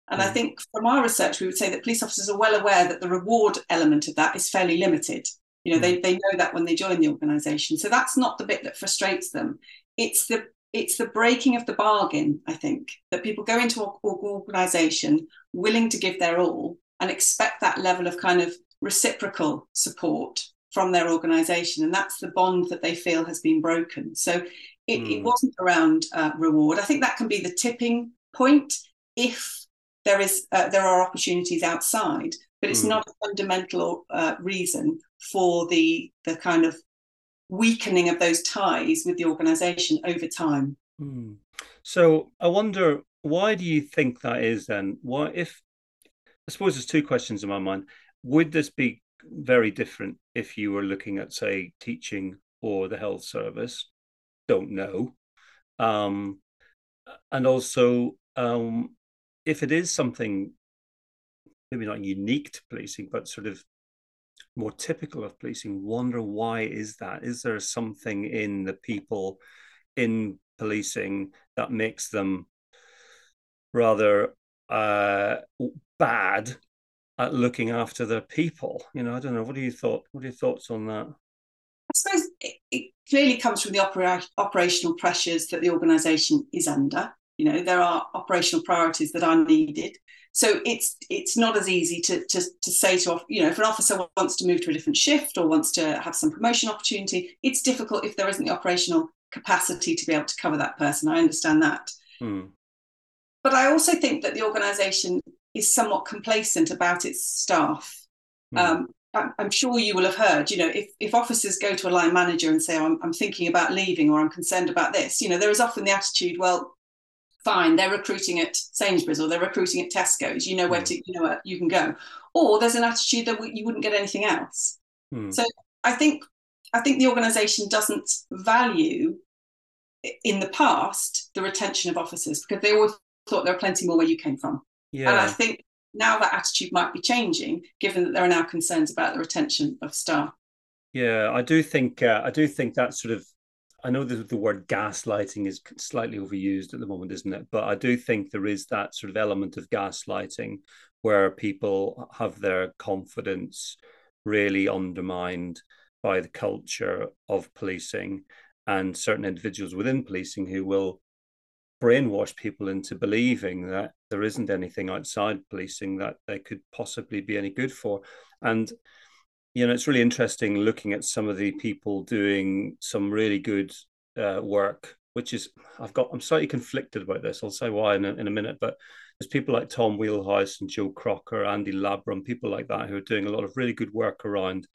And mm. i think from our research we would say that police officers are well aware that the reward element of that is fairly limited. You know mm. they, they know that when they join the organization. So that's not the bit that frustrates them. It's the it's the breaking of the bargain, I think, that people go into an organization willing to give their all and expect that level of kind of reciprocal support from their organization. And that's the bond that they feel has been broken. So it, mm. it hmm. wasn't around uh, reward. I think that can be the tipping point if there is uh, there are opportunities outside but it's Mm. not a fundamental uh, reason for the the kind of weakening of those ties with the organisation over time. Hmm. So I wonder why do you think that is then? Why if I suppose there's two questions in my mind. Would this be very different if you were looking at, say, teaching or the health service? Don't know. Um, and also, um, if it is something maybe not unique to policing, but sort of more typical of policing, wonder why is that? Is there something in the people in policing that makes them rather uh, bad at looking after their people? You know, I don't know. What do you thought? What are your thoughts on that? I suppose it, it clearly comes from the opera, operational pressures that the organisation is under. You know, there are operational priorities that are needed. So it's it's not as easy to, to to say to you know if an officer wants to move to a different shift or wants to have some promotion opportunity, it's difficult if there isn't the operational capacity to be able to cover that person. I understand that. Hmm. But I also think that the organisation is somewhat complacent about its staff. Hmm. Um, I'm, I'm sure you will have heard, you know, if, if officers go to a line manager and say, oh, I'm, I'm thinking about leaving or I'm concerned about this, you know, there is often the attitude, well, fine, they're recruiting at Sainsbury's or they're recruiting at Tesco's, you know where Hmm. to, you know where you can go. Or there's an attitude that you wouldn't get anything else. Hmm. So I think I think the organisation doesn't value in the past the retention of officers because they always thought there were plenty more where you came from. yeah. And I think now that attitude might be changing, given that there are now concerns about the retention of staff. Yeah, I do think uh, I do think that sort of I know the, the word gaslighting is slightly overused at the moment, isn't it? But I do think there is that sort of element of gaslighting where people have their confidence really undermined by the culture of policing and certain individuals within policing who will brainwash people into believing that there isn't anything outside policing that they could possibly be any good for. And you know, it's really interesting looking at some of the people doing some really good uh, work, which is I've got I'm slightly conflicted about this. I'll say why in a, in a minute, but there's people like Tom Wheelhouse and Joe Crocker, Andy Labram, people like that who are doing a lot of really good work around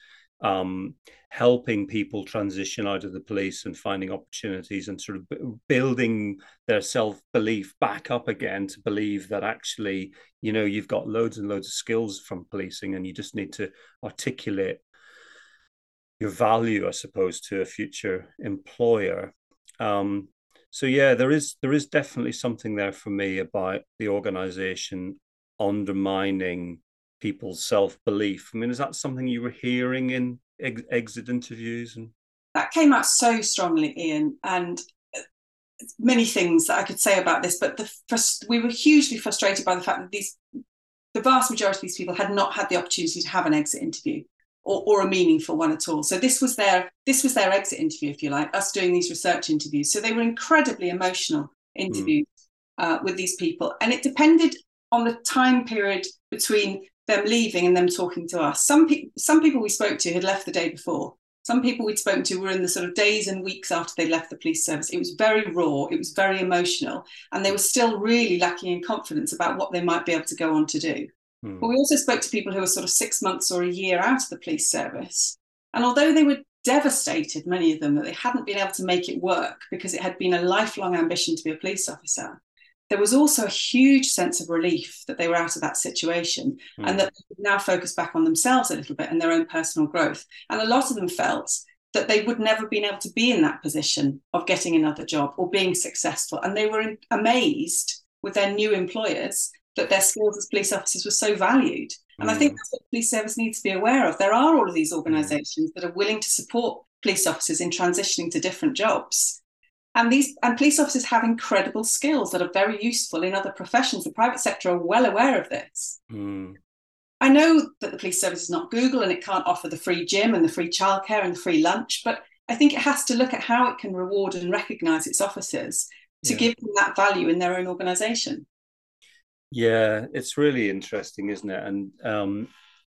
um, helping people transition out of the police and finding opportunities and sort of b- building their self belief back up again to believe that actually, you know, you've got loads and loads of skills from policing and you just need to articulate your value, I suppose, to a future employer. Um, so yeah, there is there is definitely something there for me about the organization undermining people's self belief. I mean, is that something you were hearing in ex- exit interviews and? That came out so strongly, Ian, and many things that I could say about this. But the frust- we were hugely frustrated by the fact that these, the vast majority of these people had not had the opportunity to have an exit interview. Or, or a meaningful one at all. So this was their this was their exit interview, if you like, us doing these research interviews. So they were incredibly emotional interviews uh, with these people, and it depended on the time period between them leaving and them talking to us. Some people, some people we spoke to had left the day before. Some people we'd spoken to were in the sort of days and weeks after they left the police service. It was very raw, it was very emotional, and they were still really lacking in confidence about what they might be able to go on to do. Hmm. But we also spoke to people who were sort of six months or a year out of the police service. And although they were devastated, many of them, that they hadn't been able to make it work because it had been a lifelong ambition to be a police officer, there was also a huge sense of relief that they were out of that situation Hmm. and that they could now focus back on themselves a little bit and their own personal growth. And a lot of them felt that they would never have been able to be in that position of getting another job or being successful. And they were amazed with their new employers that their skills as police officers were so valued. And I think Mm. that's what the police service needs to be aware of. There are all of these organisations that are willing to support police officers in transitioning to different jobs. And these and police officers have incredible skills that are very useful in other professions. The private sector are well aware of this. Hmm. I know that the police service is not Google and it can't offer the free gym and the free childcare and the free lunch, but I think it has to look at how it can reward and recognise its officers to Yeah. give them that value in their own organisation. Yeah, it's really interesting, isn't it? And um,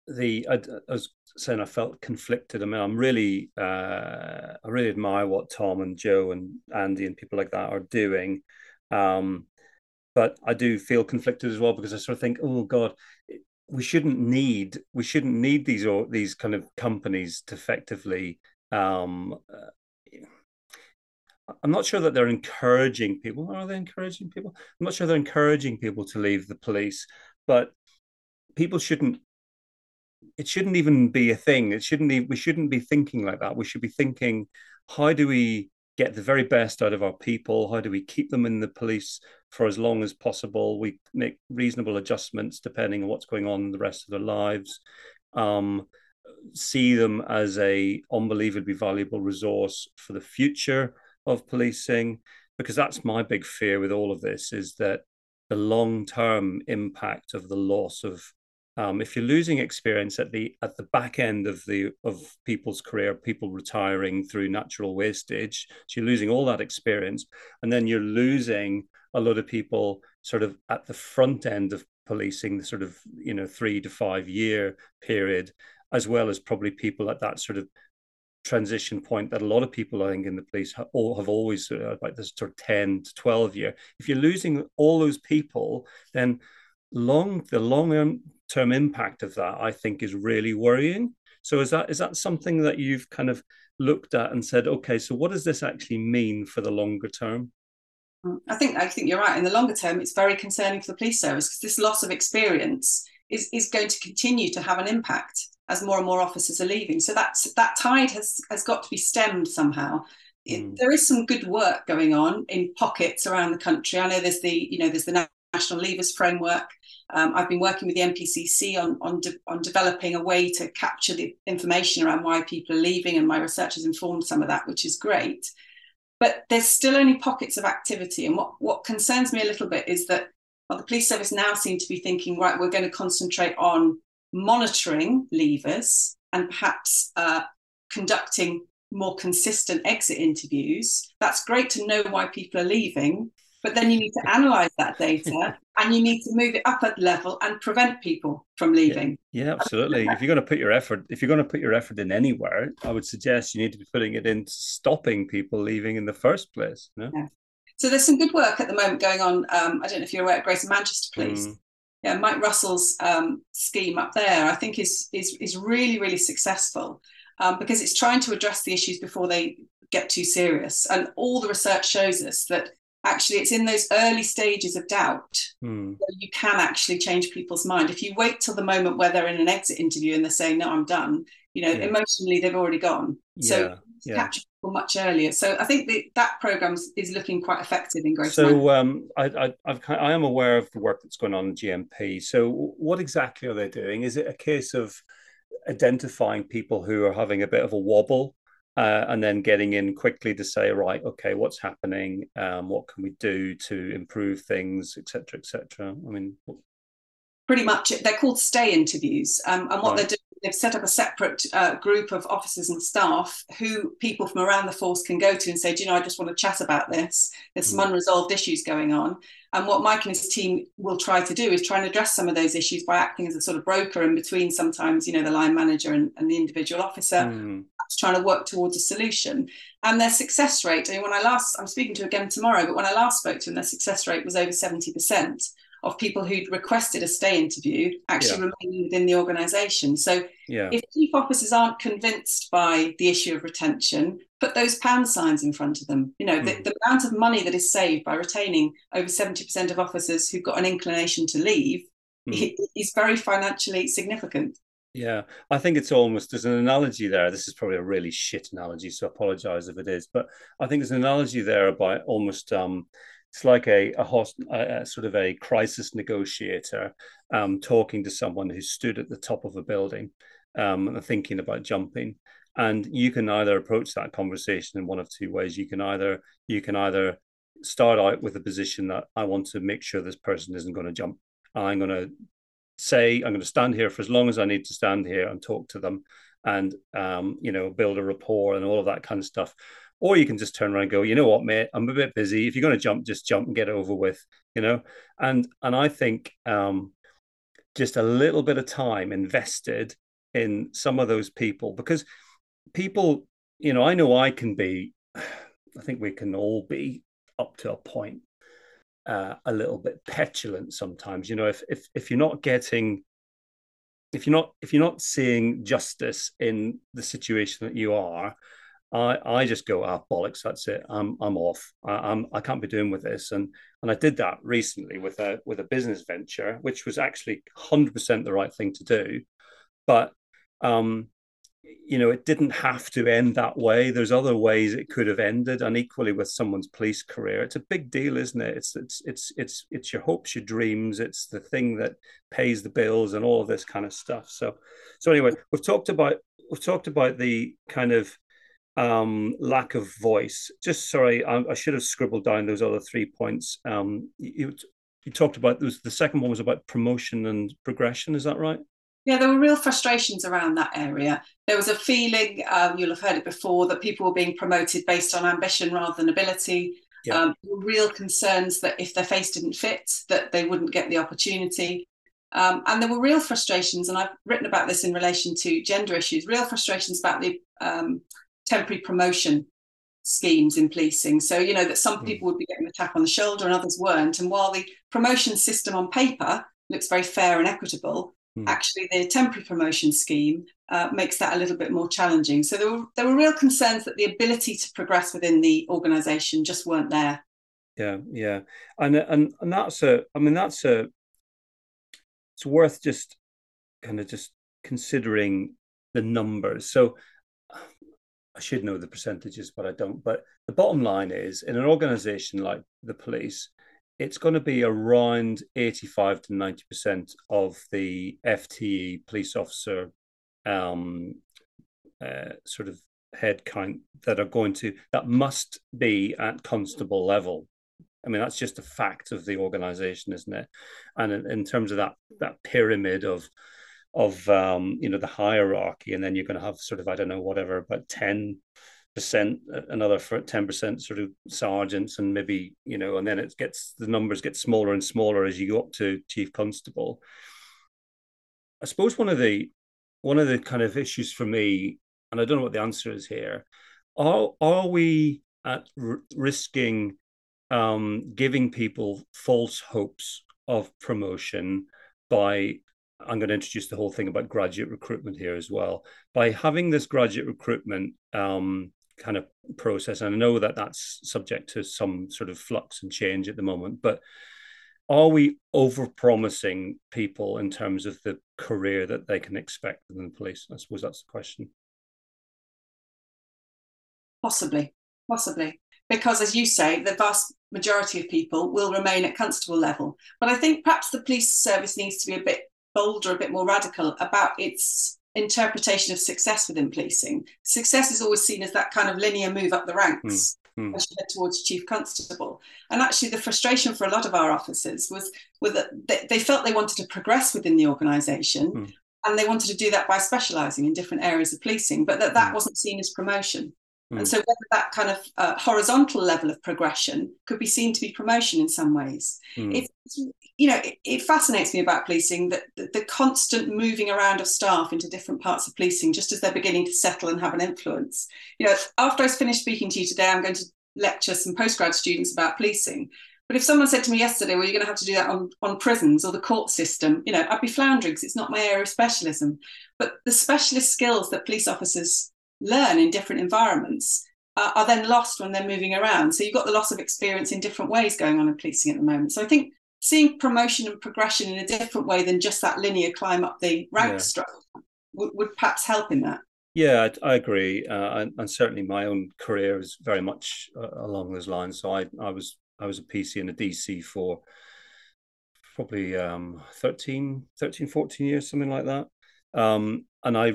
the I, I was saying I felt conflicted. I mean, I'm really uh, I really admire what Tom and Joe and Andy and people like that are doing. Um, but I do feel conflicted as well because I sort of think, oh God, we shouldn't need we shouldn't need these or these kind of companies to effectively um, uh, I'm not sure that they're encouraging people. Are they encouraging people? I'm not sure they're encouraging people to leave the police, but people shouldn't. It shouldn't even be a thing. It shouldn't. We shouldn't be thinking like that. We should be thinking, how do we get the very best out of our people? How do we keep them in the police for as long as possible? We make reasonable adjustments depending on what's going on the rest of their lives. Um, see them as a unbelievably valuable resource for the future of policing because that's my big fear with all of this is that the long-term impact of the loss of um, if you're losing experience at the at the back end of the of people's career, people retiring through natural wastage, so you're losing all that experience, and then you're losing a lot of people sort of at the front end of policing, the sort of you know three to five year period, as well as probably people at that sort of transition point that a lot of people I think in the police have, have always uh, like this sort of 10 to 12 year. If you're losing all those people then long the long term impact of that I think is really worrying so is that is that something that you've kind of looked at and said okay so what does this actually mean for the longer term mm, I think I think you're right in the longer term it's very concerning for the police service because this loss of experience is, is going to continue to have an impact as more and more officers are leaving. So that's that tide has has got to be stemmed somehow. Mm. there is some good work going on in pockets around the country. I know there's the you know there's the National Leavers Framework. Um, I've been working with the NPCC on on, de- on developing a way to capture the information around why people are leaving, and my research has informed some of that, which is great. But there's still only pockets of activity, and what what concerns me a little bit is that well, the police service now seem to be thinking, right, we're going to concentrate on monitoring leavers and perhaps uh, conducting more consistent exit interviews. That's great to know why people are leaving, but then you need to analyze that data and you need to move it up a level and prevent people from leaving. Yeah, yeah absolutely. if you're going to put your effort, if you're going to put your effort in anywhere, I would suggest you need to be putting it in stopping people leaving in the first place. Know? yeah. So there's some good work at the moment going on. Um, I don't know if you're aware of Greater Manchester Police. Mm. Yeah, Mike Russell's um, scheme up there, I think, is is is really really successful um, because it's trying to address the issues before they get too serious. And all the research shows us that actually it's in those early stages of doubt mm. that you can actually change people's mind. If you wait till the moment where they're in an exit interview and they're saying, "No, I'm done," you know, yeah. emotionally they've already gone. So yeah. capture people much earlier. So I think the, that program is looking quite effective in Greater. So um, I, I, I've, I am aware of the work that's going on in GMP. So what exactly are they doing? Is it a case of identifying people who are having a bit of a wobble uh, and then getting in quickly to say, right, okay, what's happening? Um, what can we do to improve things, etc., etc. I mean, pretty much they're called stay interviews um, and what right. they're doing they've set up a separate uh, group of officers and staff who people from around the force can go to and say, do you know, I just want to chat about this. There's some mm. unresolved issues going on. And what Mike and his team will try to do is try and address some of those issues by acting as a sort of broker in between sometimes, you know, the line manager and, and the individual officer, mm. trying to work towards a solution. And their success rate, I mean, when I last, I'm speaking to again tomorrow, but when I last spoke to them, their success rate was over 70% of people who'd requested a stay interview actually yeah. remaining within the organisation. So yeah. if chief officers aren't convinced by the issue of retention, put those pound signs in front of them. You know, mm. the, hmm. the, amount of money that is saved by retaining over 70% of officers who've got an inclination to leave mm. is very financially significant. Yeah, I think it's almost there's an analogy there. This is probably a really shit analogy, so I apologize if it is. But I think there's an analogy there about almost um, it's like a, a, host, a, a, sort of a crisis negotiator um, talking to someone who stood at the top of a building um, thinking about jumping. And you can either approach that conversation in one of two ways. You can either you can either start out with a position that i want to make sure this person isn't going to jump. I'm going to say i'm going to stand here for as long as i need to stand here and talk to them and um, you know build a rapport and all of that kind of stuff or you can just turn around and go, you know what, mate, I'm a bit busy. If you're going to jump, just jump and get it over with, you know. And and I think um, just a little bit of time invested in some of those people because people, you know, I know I can be, I think we can all be up to a point uh, a little bit petulant sometimes. You know, if if if you're not getting if you're not if you're not seeing justice in the situation that you are, I I just go ah bollocks that's it. I'm I'm off. I, I'm I can't be doing with this. And and I did that recently with a with a business venture which was actually hundred percent the right thing to do, but um you know it didn't have to end that way. There's other ways it could have ended. And equally with someone's police career it's a big deal isn't it? It's it's it's it's it's your hopes your dreams. It's the thing that pays the bills and all of this kind of stuff. So so anyway we've talked about we've talked about the kind of um lack of voice just sorry I, I should have scribbled down those other three points um you you talked about those the second one was about promotion and progression is that right yeah, there were real frustrations around that area. There was a feeling, um, you'll have heard it before, that people were being promoted based on ambition rather than ability. Yeah. Um, real concerns that if their face didn't fit, that they wouldn't get the opportunity. Um, and there were real frustrations, and I've written about this in relation to gender issues, real frustrations about the um, temporary promotion schemes in policing. So, you know, that some mm. people would be getting a tap on the shoulder and others weren't. And while the promotion system on paper looks very fair and equitable, Mm. Actually, the temporary promotion scheme uh, makes that a little bit more challenging. So there were there were real concerns that the ability to progress within the organisation just weren't there. Yeah, yeah, and and and that's a. I mean, that's a. It's worth just kind of just considering the numbers. So I should know the percentages, but I don't. But the bottom line is, in an organisation like the police, it's going to be around 85 to 90% of the FTE police officer um, uh, sort of head count that are going to, that must be at constable level. I mean, that's just a fact of the organization, isn't it? And in, in terms of that, that pyramid of, of um, you know, the hierarchy, and then you're going to have sort of, I don't know, whatever, about 10 percent, another for ten percent sort of sergeants, and maybe you know, and then it gets the numbers get smaller and smaller as you go up to chief constable. I suppose one of the one of the kind of issues for me, and I don't know what the answer is here, are are we at r- risking um, giving people false hopes of promotion by I'm going to introduce the whole thing about graduate recruitment here as well. By having this graduate recruitment um, kind of process. And I know that that's subject to some sort of flux and change at the moment, but are we over promising people in terms of the career that they can expect within the police? I suppose that's the question. Possibly, possibly. Because as you say, the vast majority of people will remain at constable level. But I think perhaps the police service needs to be a bit bolder, a bit more radical about its interpretation of success within policing. Success is always seen as that kind of linear move up the ranks. Mm, mm. As you head towards chief constable, and actually, the frustration for a lot of our officers was, was that they, they felt they wanted to progress within the organisation, mm. and they wanted to do that by specialising in different areas of policing, but that that hmm. wasn't seen as promotion. And hmm. so, whether that kind of uh, horizontal level of progression could be seen to be promotion in some ways, mm. it's, you know, it, it, fascinates me about policing that the, the, constant moving around of staff into different parts of policing, just as they're beginning to settle and have an influence. You know, after I've finished speaking to you today, I'm going to lecture some postgrad students about policing. But if someone said to me yesterday, well, you're going to have to do that on, on prisons or the court system, you know, I'd be floundering because it's not my area of specialism. But the specialist skills that police officers learn in different environments uh, are then lost when they're moving around. So you've got the loss of experience in different ways going on in policing at the moment. So I think seeing promotion and progression in a different way than just that linear climb up the rank yeah. structure would, would, perhaps help in that. Yeah, I, I agree, uh, and, and, certainly my own career is very much uh, along those lines. So I, I was I was a PC and a DC for probably um, 13, 13, 14 years, something like that. Um, and I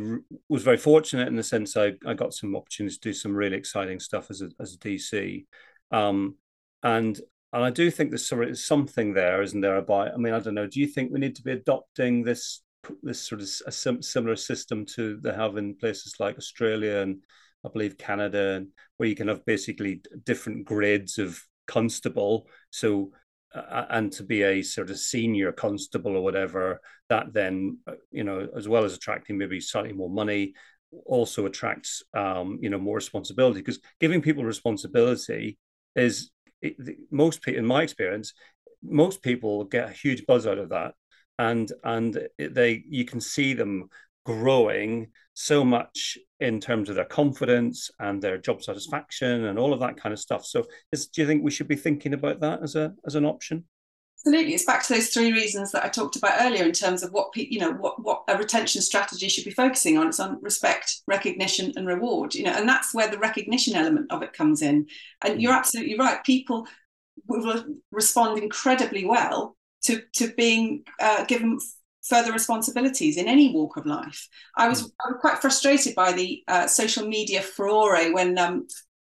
was very fortunate in the sense I, I got some opportunities to do some really exciting stuff as a, as a DC. Um, and and I do think there's something there, isn't there? About I mean, I don't know. Do you think we need to be adopting this this sort of a sim- similar system to they have in places like Australia and I believe Canada, where you can have basically different grades of constable. So uh, and to be a sort of senior constable or whatever, that then uh, you know, as well as attracting maybe slightly more money, also attracts um, you know more responsibility because giving people responsibility is it, most people, in my experience, most people get a huge buzz out of that. and and they you can see them growing so much in terms of their confidence and their job satisfaction and all of that kind of stuff. So, is, do you think we should be thinking about that as a as an option? Absolutely, it's back to those three reasons that I talked about earlier in terms of what you know what what a retention strategy should be focusing on. It's on respect, recognition, and reward. You know, and that's where the recognition element of it comes in. And you're mm. absolutely right. People will respond incredibly well to to being uh, given further responsibilities in any walk of life. I was, mm. I was quite frustrated by the uh, social media furore when um,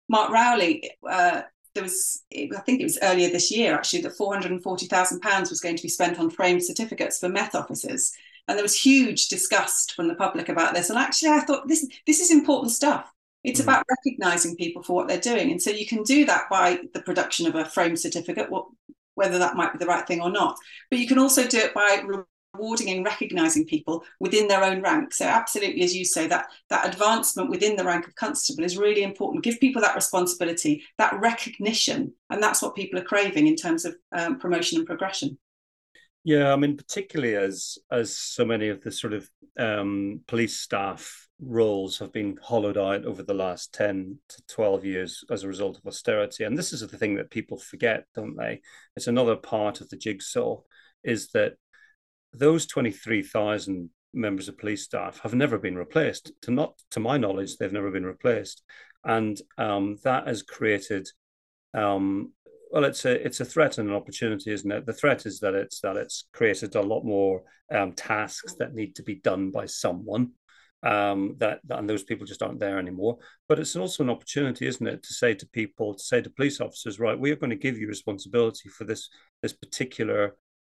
Mark Rowley, uh, there was, I think it was earlier this year actually, that £440,000 was going to be spent on framed certificates for Met officers. And there was huge disgust from the public about this. And actually, I thought this, this is important stuff. It's mm about recognizing people for what they're doing. And so you can do that by the production of a framed certificate, whether that might be the right thing or not. But you can also do it by rewarding and recognizing people within their own rank. So absolutely as you say that that advancement within the rank of constable is really important. Give people that responsibility that recognition and that's what people are craving in terms of um, promotion and progression. Yeah i mean particularly as as so many of the sort of um, police staff roles have been hollowed out over the last 10 to 12 years as a result of austerity. And this is the thing that people forget don't they? It's another part of the jigsaw is that those 23,000 members of police staff have never been replaced. To not, to my knowledge, they've never been replaced, and um, that has created. Um, well, it's a it's a threat and an opportunity, isn't it? The threat is that it's that it's created a lot more um, tasks that need to be done by someone. Um, that and those people just aren't there anymore. But it's also an opportunity, isn't it, to say to people, to say to police officers, right, we are going to give you responsibility for this this particular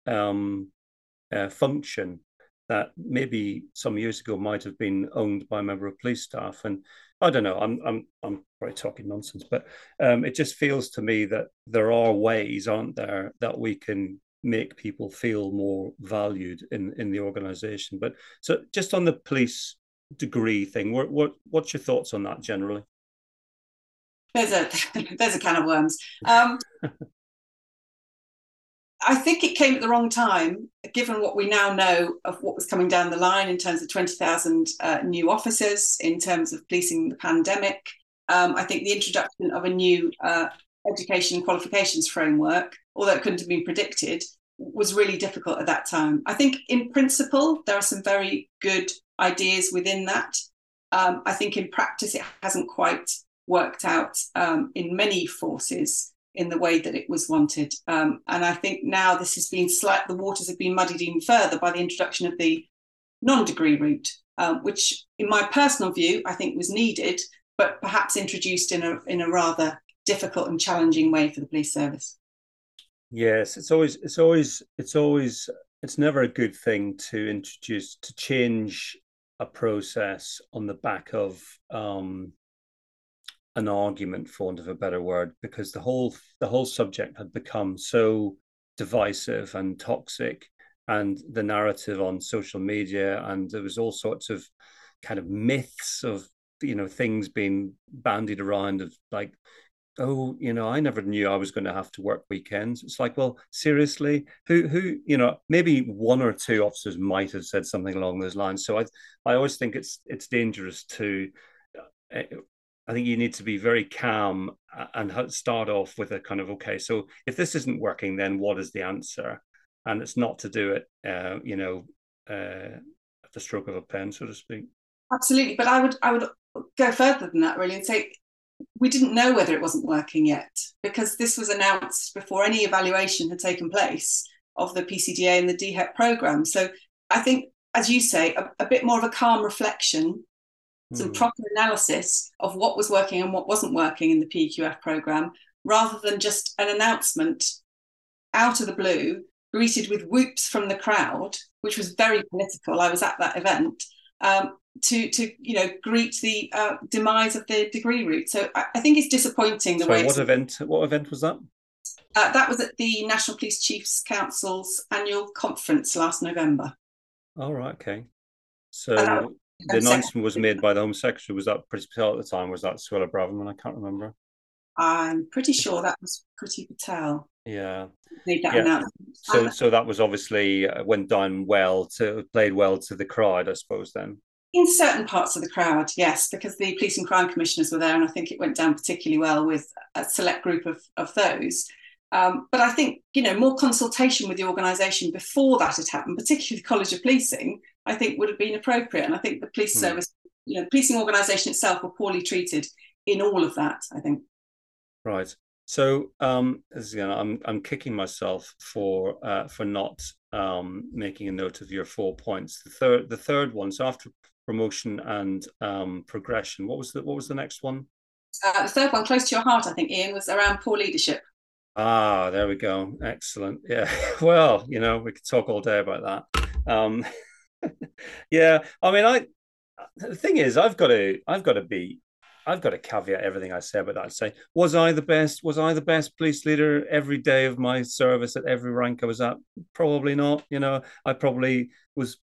um, uh, function that maybe some years ago might have been owned by a member of police staff. And I don't know, I'm I'm I'm probably talking nonsense, but um, it just feels to me that there are ways, aren't there, that we can make people feel more valued in in the organization. But so just on the police degree thing, what what what's your thoughts on that generally? There's a there's a can of worms. Um, I think it came at the wrong time, given what we now know of what was coming down the line in terms of 20,000 uh, new officers, in terms of policing the pandemic. Um, I think the introduction of a new uh, education qualifications framework, although it couldn't have been predicted, was really difficult at that time. I think, in principle, there are some very good ideas within that. Um, I think in practice, it hasn't quite worked out um, in many forces in the way that it was wanted. Um, and I think now this has been slight, the waters have been muddied even further by the introduction of the non-degree route, um, which in my personal view, I think was needed, but perhaps introduced in a, in a rather difficult and challenging way for the police service. Yes, it's always, it's always, it's always, it's never a good thing to introduce, to change a process on the back of um, an argument, for want of a better word, because the whole the whole subject had become so divisive and toxic, and the narrative on social media, and there was all sorts of kind of myths of you know things being bandied around of like oh you know i never knew i was going to have to work weekends. It's like well seriously? Who who you know maybe one or two officers might have said something along those lines. So i i always think it's it's dangerous to uh, I think you need to be very calm and start off with a kind of okay. So if this isn't working, then what is the answer? And it's not to do it, uh, you know, uh, at the stroke of a pen, so to speak. Absolutely, but I would I would go further than that really and say we didn't know whether it wasn't working yet because this was announced before any evaluation had taken place of the PCDA and the DHEP program. So I think, as you say, a, a bit more of a calm reflection some mm. proper analysis of what was working and what wasn't working in the PQF program, rather than just an announcement out of the blue, greeted with whoops from the crowd, which was very political. I was at that event. Um, to to you know greet the uh, demise of the degree route. So I, I think it's disappointing the Sorry, way. What event? What event was that? Uh, that was at the National Police Chiefs Council's annual conference last November. All right. Okay. So the announcement was made by the Home Secretary. Was that Priti Patel at the time? Was that Suella Braverman? I can't remember. I'm pretty sure that was Priti Patel. Yeah. Made that Yeah. announcement. So so that was obviously uh, went down well to played well to the crowd, I suppose. Then. in certain parts of the crowd, yes, because the police and crime commissioners were there, and I think it went down particularly well with a select group of, of those. Um, but I think you know more consultation with the organisation before that had happened, particularly the College of Policing, I think would have been appropriate. And I think the police Hmm. service, you know, the policing organisation itself were poorly treated in all of that. I think. Right. So um, this is again, I'm I'm kicking myself for uh, for not um, making a note of your four points. The third the third one. So after promotion and um, progression, what was the what was the next one? Uh, the third one, close to your heart, I think, Ian, was around poor leadership. Ah, there we go. Excellent. Yeah. Well, you know, we could talk all day about that. Um, yeah. I mean, I the thing is, I've got to I've got to be I've got to caveat everything I say about that. Say, was I the best? Was I the best police leader every day of my service at every rank I was at? Probably not. You know, I probably was.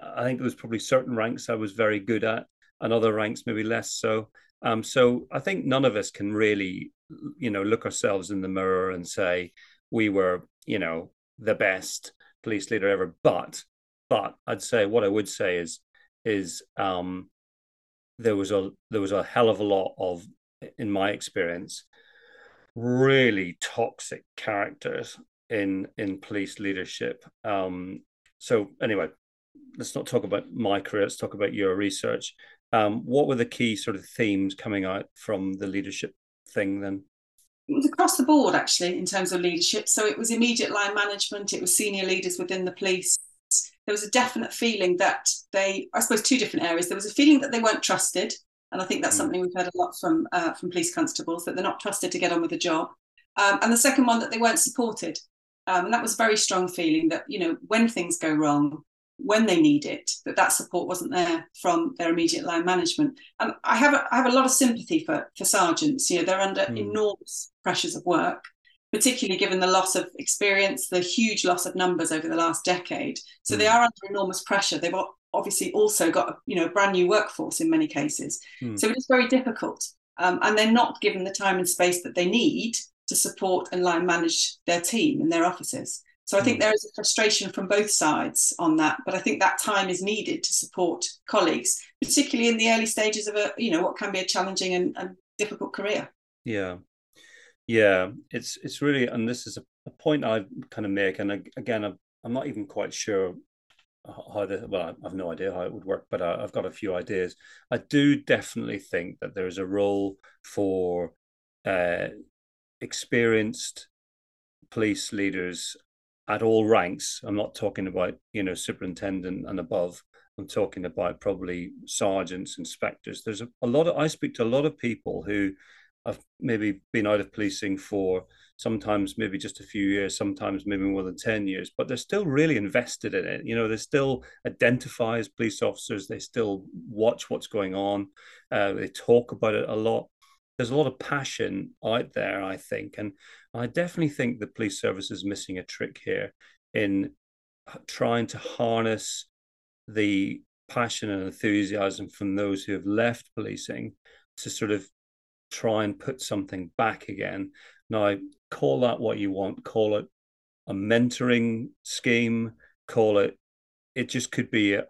I think there was probably certain ranks I was very good at, and other ranks maybe less so. Um, so I think none of us can really, you know, look ourselves in the mirror and say we were, you know, the best police leader ever. But, but I'd say what I would say is, is um, there was a there was a hell of a lot of, in my experience, really toxic characters in in police leadership. Um, so anyway, let's not talk about my career. Let's talk about your research. Um, what were the key sort of themes coming out from the leadership thing then? It was across the board, actually, in terms of leadership. So it was immediate line management, it was senior leaders within the police. There was a definite feeling that they, I suppose, two different areas. There was a feeling that they weren't trusted, and I think that's Mm. something we've heard a lot from uh, from police constables that they're not trusted to get on with the job. Um, and the second one that they weren't supported, um, and that was a very strong feeling that you know when things go wrong, when they need it, that that support wasn't there from their immediate line management. And I have a, I have a lot of sympathy for for sergeants. You know, they're under Mm. enormous pressures of work, particularly given the loss of experience, the huge loss of numbers over the last decade. So they Mm. are under enormous pressure. They've obviously also got you know a brand new workforce in many cases. Mm. So it is very difficult, um, and they're not given the time and space that they need to support and line manage their team and their offices. So I think Mm. there is a frustration from both sides on that, but I think that time is needed to support colleagues, particularly in the early stages of a you know what can be a challenging and, and difficult career. Yeah, yeah. It's it's really, and this is a, a point I kind of make, and ag- again, I'm, I'm not even quite sure how the well, I have no idea how it would work, but I, I've got a few ideas. I do definitely think that there is a role for uh, experienced police leaders at all ranks. I'm not talking about you know superintendent and above. I'm talking about probably sergeants, inspectors. There's a, a lot of I speak to a lot of people who have maybe been out of policing for sometimes maybe just a few years, sometimes maybe more than 10 years, but they're still really invested in it. You know, they still identify as police officers, they still watch what's going on, uh, they talk about it a lot. There's a lot of passion out there, I think. And I definitely think the police service is missing a trick here in uh, trying to harness the passion and enthusiasm from those who have left policing to sort of try and put something back again. Now, call that what you want, call it a mentoring scheme, call it, it just could be a,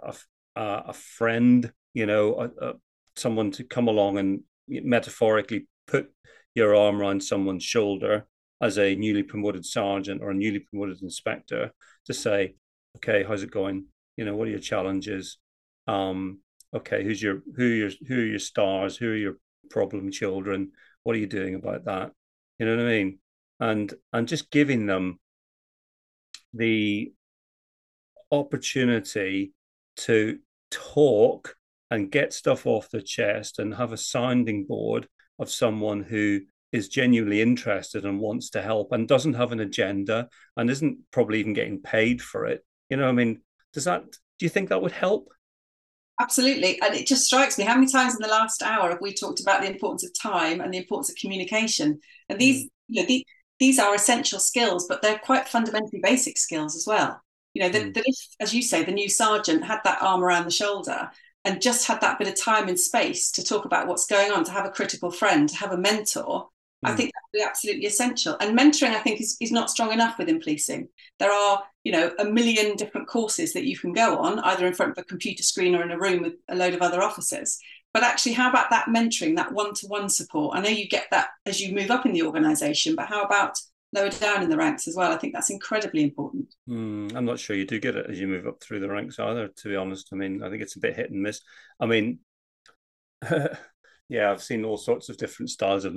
a, a friend, you know, a, a, someone to come along and metaphorically put your arm around someone's shoulder as a newly promoted sergeant or a newly promoted inspector to say, okay, how's it going? You know, what are your challenges? Um, okay, who's your who are your who are your stars? Who are your problem children? What are you doing about that? You know what I mean? And and just giving them the opportunity to talk and get stuff off the chest and have a sounding board of someone who is genuinely interested and wants to help and doesn't have an agenda and isn't probably even getting paid for it. You know, I mean, does that do you think that would help? Absolutely. And it just strikes me how many times in the last hour have we talked about the importance of time and the importance of communication? And these, mm. you know, the, these are essential skills, but they're quite fundamentally basic skills as well. You know, that, mm. that if, as you say, the new sergeant had that arm around the shoulder and just had that bit of time and space to talk about what's going on, to have a critical friend, to have a mentor, I hmm. think that would be absolutely essential. And mentoring, I think, is, is not strong enough within policing. There are, you know, a million different courses that you can go on, either in front of a computer screen or in a room with a load of other officers. But actually, how about that mentoring, that one-to-one support? I know you get that as you move up in the organisation, but how about lower down in the ranks as well? I think that's incredibly important. Mm, I'm not sure you do get it as you move up through the ranks either. To be honest, I mean, I think it's a bit hit and miss. I mean. yeah, I've seen all sorts of different styles of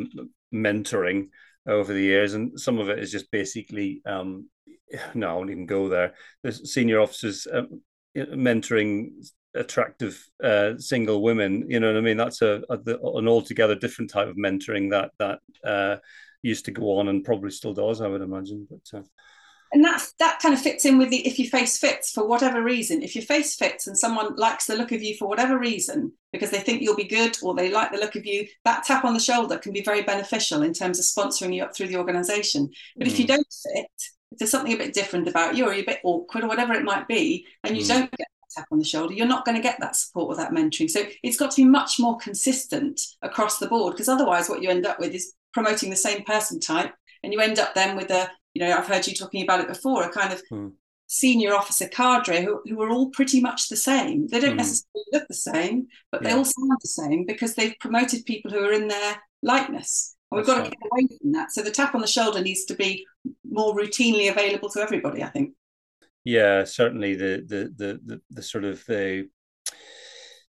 mentoring over the years, and some of it is just basically um, no, I won't even go there. There's senior officers uh, mentoring attractive uh, single women. You know what I mean? That's a, a, an altogether different type of mentoring that that uh, used to go on and probably still does. I would imagine, but. Uh, and that that kind of fits in with the if your face fits for whatever reason if your face fits and someone likes the look of you for whatever reason because they think you'll be good or they like the look of you that tap on the shoulder can be very beneficial in terms of sponsoring you up through the organization but mm. if you mm. don't fit if there's something a bit different about you or you're a bit awkward or whatever it might be and you mm. don't get that tap on the shoulder you're not going to get that support or that mentoring so it's got to be much more consistent across the board because otherwise what you end up with is promoting the same person type and you end up then with a you know, I've heard you talking about it before, a kind of hmm. senior officer cadre who, who are all pretty much the same. They don't hmm. necessarily look the same, but yeah. they all sound the same because they've promoted people who are in their likeness. And we've got right. to get away from that. So the tap on the shoulder needs to be more routinely available to everybody, I think. Yeah, certainly the the the the, the sort of the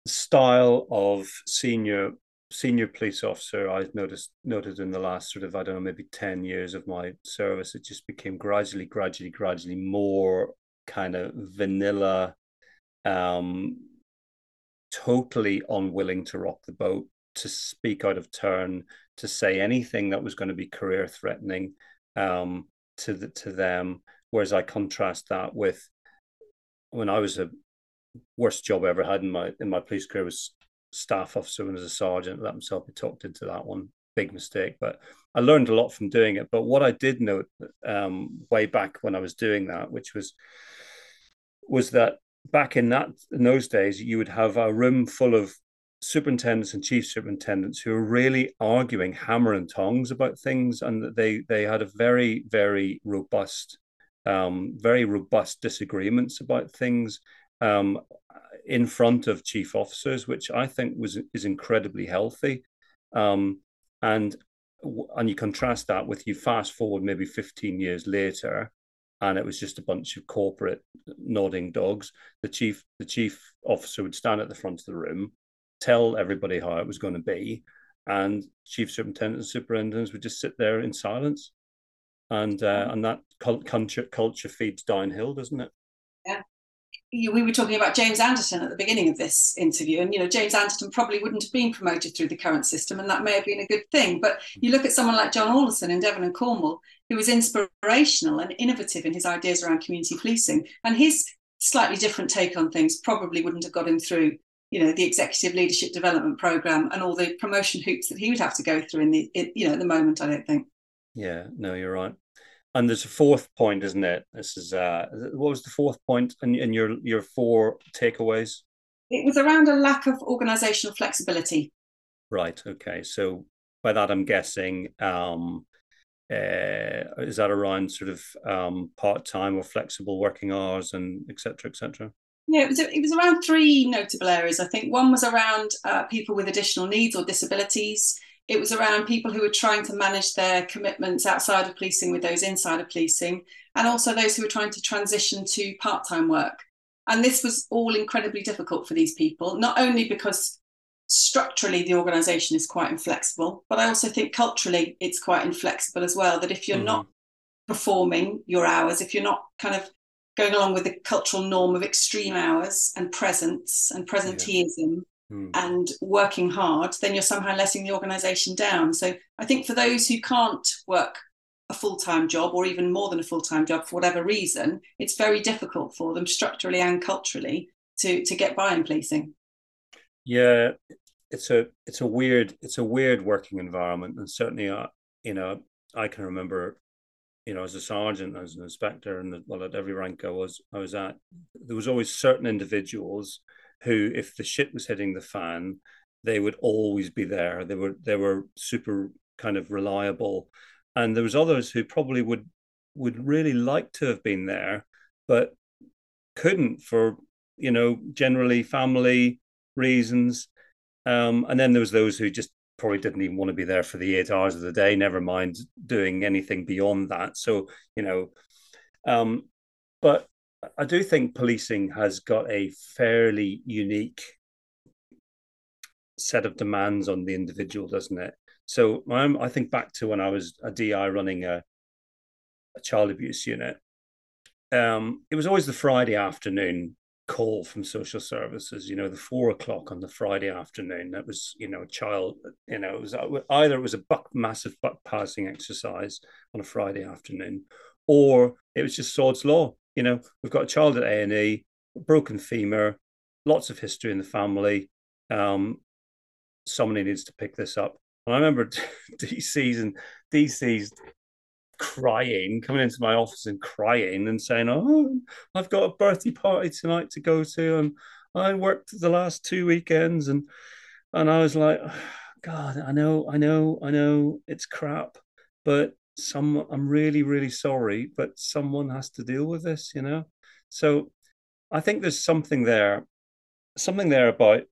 style of senior senior police officer I've noticed noted in the last sort of I don't know maybe 10 years of my service it just became gradually gradually gradually more kind of vanilla um totally unwilling to rock the boat to speak out of turn to say anything that was going to be career threatening um to the to them. Whereas I contrast that with when I was a worst job I ever had in my in my police career was staff officer and as a sergeant, let himself be talked into that one. Big mistake, but I learned a lot from doing it. But what I did note um, way back when I was doing that, which was was that back in that in those days, you would have a room full of superintendents and chief superintendents who were really arguing hammer and tongs about things, and they they had a very very robust, um, very robust disagreements about things. Um, in front of chief officers, which I think was is incredibly healthy. Um, and and you contrast that with you fast forward maybe 15 years later, and it was just a bunch of corporate nodding dogs. The chief the chief officer would stand at the front of the room, tell everybody how it was going to be, and chief superintendent and superintendents would just sit there in silence, and uh, and that culture culture feeds downhill, doesn't it? Yeah, we were talking about James Anderton at the beginning of this interview, and you know James Anderton probably wouldn't have been promoted through the current system, and that may have been a good thing. But you look at someone like John Alderson in Devon and Cornwall, who was inspirational and innovative in his ideas around community policing, and his slightly different take on things probably wouldn't have got him through, you know, the executive leadership development program and all the promotion hoops that he would have to go through in the, in, you know, at the moment. I don't think. Yeah, no, you're right. And there's a fourth point, isn't it? This is uh, what was the fourth point in, in your your four takeaways? It was around a lack of organizational flexibility. Right. Okay. So by that, I'm guessing um, uh, is that around sort of um, part time or flexible working hours and etc. etc. Yeah, it was, it was around three notable areas. I think one was around uh, people with additional needs or disabilities. It was around people who were trying to manage their commitments outside of policing with those inside of policing, and also those who were trying to transition to part time work. And this was all incredibly difficult for these people, not only because structurally the organisation is quite inflexible, but I also think culturally it's quite inflexible as well. That if you're mm-hmm. not performing your hours, if you're not kind of going along with the cultural norm of extreme hours and presence and presenteeism, mm. and working hard, then you're somehow letting the organization down. So I think for those who can't work a full time job or even more than a full time job for whatever reason, it's very difficult for them structurally and culturally to, to get by in policing. Yeah, it's a it's a weird it's a weird working environment, and certainly, uh, you know, I can remember you know, as a sergeant, as an inspector, and well, at every rank I was I was at, there was always certain individuals who, if the shit was hitting the fan, they would always be there. They were they were super kind of reliable, and there was others who probably would would really like to have been there, but couldn't for you know generally family reasons. Um, and then there was those who just probably didn't even want to be there for the eight hours of the day, never mind doing anything beyond that. So you know, um, but I do think policing has got a fairly unique set of demands on the individual, doesn't it? So I'm, I think back to when I was a DI running a, a child abuse unit. Um, it was always the Friday afternoon call from social services. You know, the four o'clock on the Friday afternoon. That was, you know, a child. You know, it was either it was a buck massive buck passing exercise on a Friday afternoon, or it was just sods law you know, we've got a child at A and E, broken femur, lots of history in the family. Um, somebody needs to pick this up. And I remember DC's and DC's crying, coming into my office and crying and saying, "Oh, I've got a birthday party tonight to go to, and I worked the last two weekends." And and I was like, "God, I know, I know, I know, it's crap, but some i'm really really sorry but someone has to deal with this you know? So i think there's something there something there about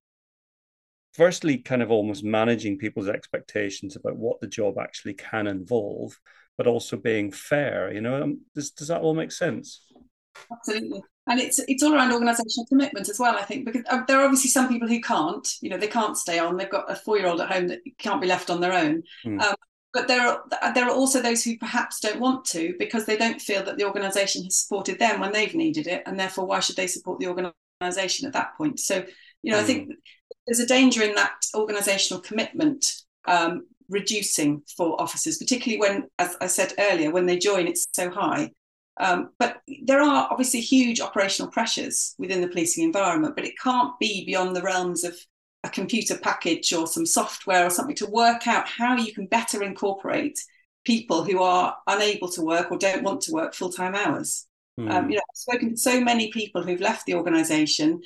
firstly kind of almost managing people's expectations about what the job actually can involve but also being fair you know? Um, does, does that all make sense? Absolutely. And it's it's all around organizational commitment as well i think because uh, there are obviously some people who can't you know they can't stay on. They've got a four year old at home that can't be left on their own. Mm. um, but there are there are also those who perhaps don't want to because they don't feel that the organisation has supported them when they've needed it, and therefore why should they support the organisation at that point? So you know, mm. I think mm. there's a danger in that organisational commitment um, reducing for officers, particularly when, as I said earlier, when they join, it's so high. Um, but there are obviously huge operational pressures within the policing environment, but it can't be beyond the realms of a computer package or some software or something to work out how you can better incorporate people who are unable to work or don't want to work full-time hours. Mm. Um, you know, I've spoken to so many people who've left the organisation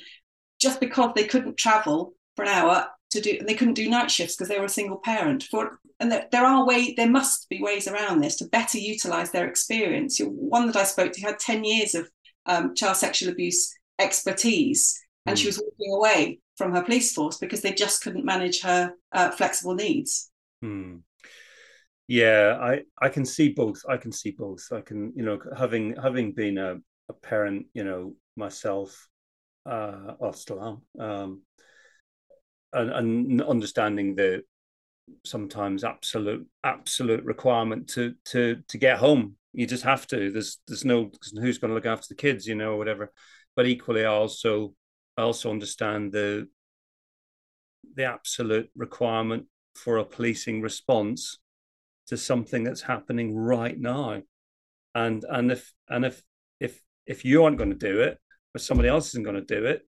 just because they couldn't travel for an hour to do, and they couldn't do night shifts because they were a single parent. For and there, there are way, there must be ways around this to better utilise their experience. One that I spoke to had ten years of um, child sexual abuse expertise, and mm. she hmm. was walking away from her police force because they just couldn't manage her uh, flexible needs. Hmm. Yeah, I I can see both. I can see both. I can you know having having been a, a parent, you know myself, uh, or still am, um, and, and understanding the sometimes absolute absolute requirement to to to get home. You just have to. There's there's no who's going to look after the kids, you know, or whatever. But equally, also I also understand the the absolute requirement for a policing response to something that's happening right now. And and if and if if if you aren't going to do it, or somebody else isn't going to do it,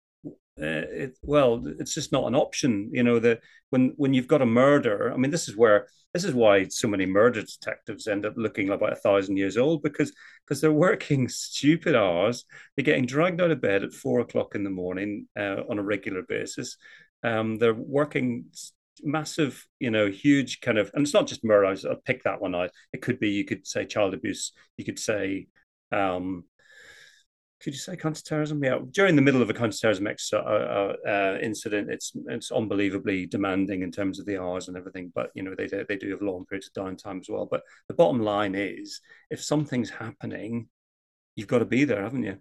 uh, it, well, it's just not an option. You know, that when when you've got a murder, I mean, this is where this is why so many murder detectives end up looking about a thousand years old because because they're working stupid hours. They're getting dragged out of bed at four o'clock in the morning uh, on a regular basis. Um, they're working massive, you know, huge kind of, and it's not just murder. I'll pick that one out. It could be you could say child abuse. You could say um, could you say counterterrorism? Yeah, during the middle of a counterterrorism ex- uh, uh, uh, incident, it's it's unbelievably demanding in terms of the hours and everything. But you know they do, they do have long periods of downtime as well. But the bottom line is, if something's happening, you've got to be there, haven't you?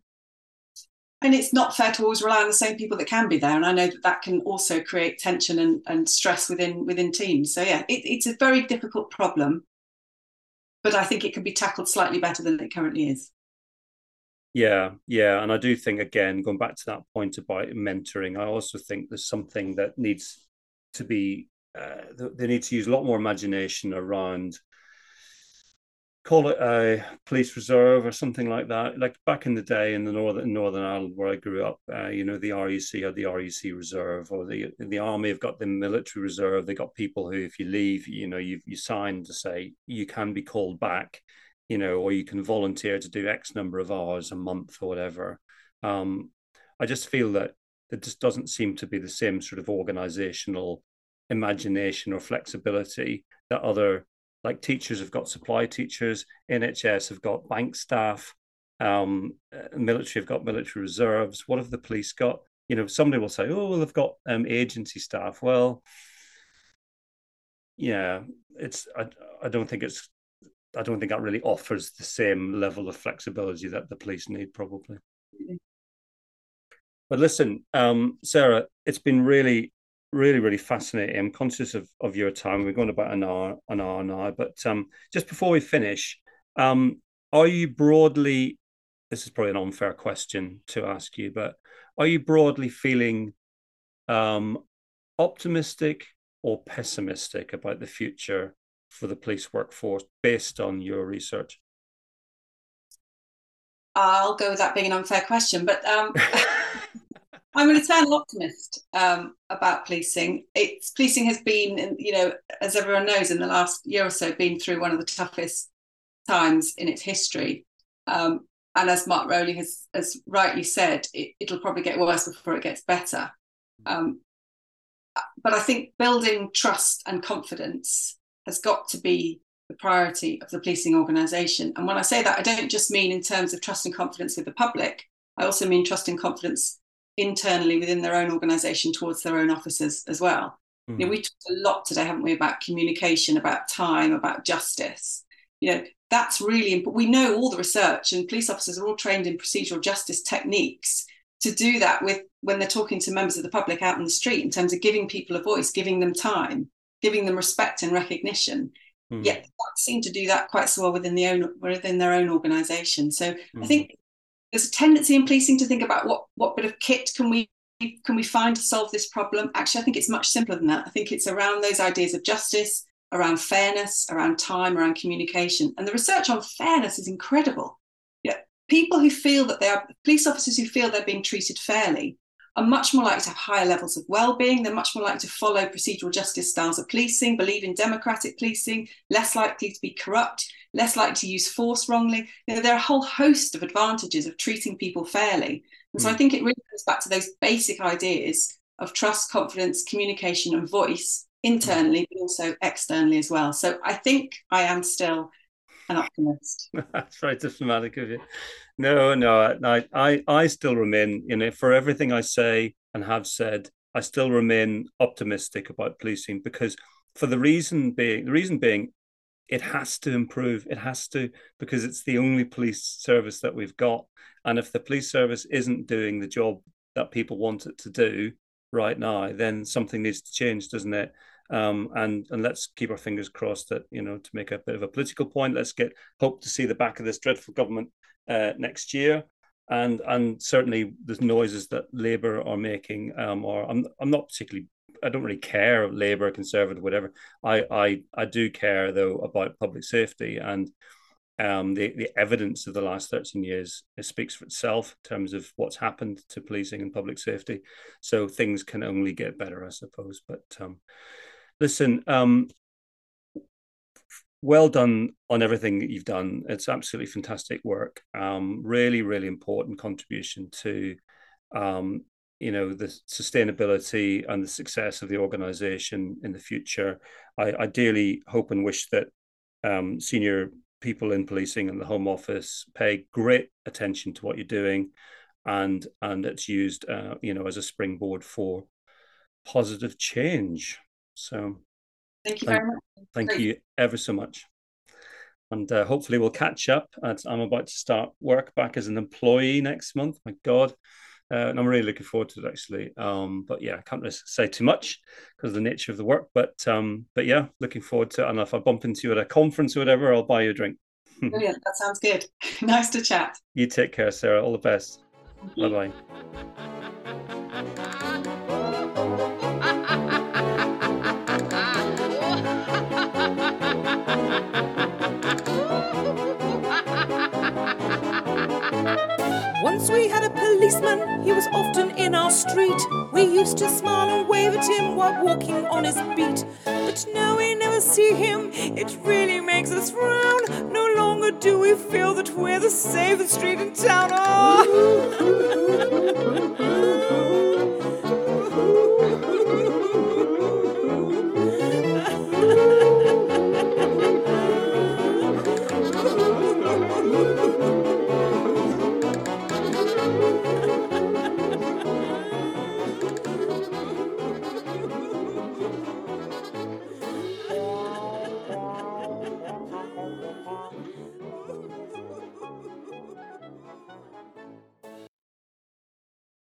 And it's not fair to always rely on the same people that can be there. And I know that that can also create tension and, and stress within within teams. So yeah, it, it's a very difficult problem, but I think it can be tackled slightly better than it currently is. Yeah, yeah, and I do think again, going back to that point about mentoring, I also think there's something that needs to be. Uh, they need to use a lot more imagination around. Call it a police reserve or something like that. Like back in the day in the northern Northern Ireland where I grew up, uh, you know, the RUC had the RUC reserve, or the the army have got the military reserve. They got people who, if you leave, you know, you you signed to say you can be called back you know, or you can volunteer to do X number of hours a month or whatever. Um, I just feel that there just doesn't seem to be the same sort of organizational imagination or flexibility that other like teachers have got supply teachers, NHS have got bank staff, um, uh, military have got military reserves. What have the police got? You know, somebody will say, "Oh, well, they've got um, agency staff." Well, yeah, it's. I, I don't think it's. I don't think that really offers the same level of flexibility that the police need, probably. But listen, um, Sarah, it's been really really, really fascinating. I'm conscious of, of your time. We're going about an hour, an hour now. But um, just before we finish, um, are you broadly, this is probably an unfair question to ask you, but are you broadly feeling um, optimistic or pessimistic about the future for the police workforce based on your research? I'll go with that being an unfair question, but um, I'm an eternal optimist um, about policing. It's policing has been, you know, as everyone knows, in the last year or so, been through one of the toughest times in its history. Um, and as Mark Rowley has, has rightly said, it, will probably get worse before it gets better. Um, but I think building trust and confidence has got to be the priority of the policing organisation. And when I say that, I don't just mean in terms of trust and confidence with the public. I also mean trust and confidence internally within their own organization towards their own officers as well. Mm. You know, hmm. we talked a lot today, haven't we, about communication, about time, about justice. You know, that's really important. We know all the research, and police officers are all trained in procedural justice techniques to do that with when they're talking to members of the public out in the street in terms of giving people a voice, giving them time, giving them respect and recognition. Mm. Yet they seem to do that quite so well within the own within their own organisation. So mm. I hmm. think there's a tendency in policing to think about what what bit of kit can we can we find to solve this problem actually i think it's much simpler than that i think it's around those ideas of justice around fairness around time around communication and the research on fairness is incredible yeah people who feel that they are police officers who feel they're being treated fairly are much more likely to have higher levels of well-being they're much more likely to follow procedural justice styles of policing believe in democratic policing less likely to be corrupt less likely to use force wrongly. You know, there are a whole host of advantages of treating people fairly. And so mm. I think it really comes back to those basic ideas of trust, confidence, communication, and voice internally, but also externally as well. So I think I am still an optimist. That's very diplomatic of you. No, no, I, I, I still remain, you know, for everything I say and have said, I still remain optimistic about policing because for the reason being, the reason being, it has to improve. It has to because it's the only police service that we've got. And if the police service isn't doing the job that people want it to do right now, then something needs to change, doesn't it? Um, and and let's keep our fingers crossed that you know to make a bit of a political point. Let's get hope to see the back of this dreadful government uh, next year. And and certainly the noises that Labour are making, um, or I'm I'm not particularly I don't really care Labour, Conservative, whatever. I I I do care though about public safety and um, the the evidence of the last thirteen years it speaks for itself in terms of what's happened to policing and public safety. So things can only get better, I suppose. But um, listen, um, well done on everything that you've done. It's absolutely fantastic work. Um, really, really important contribution to um, you know the sustainability and the success of the organization in the future i ideally hope and wish that um, senior people in policing and the home office pay great attention to what you're doing and and it's used uh, you know as a springboard for positive change so thank you thank, very much thank Great. you ever so much and uh, hopefully we'll catch up i'm about to start work back as an employee next month my god uh, and I'm really looking forward to it actually. Um, but yeah, I can't really say too much because of the nature of the work. But um, but yeah, looking forward to it. And if I bump into you at a conference or whatever, I'll buy you a drink. Brilliant. That sounds good. nice to chat. You take care, Sarah. All the best. Bye bye. policeman, he was often in our street. We used to smile and wave at him while walking on his beat. But now we never see him, it really makes us frown. No longer do we feel that we're the safest street in town. Oh.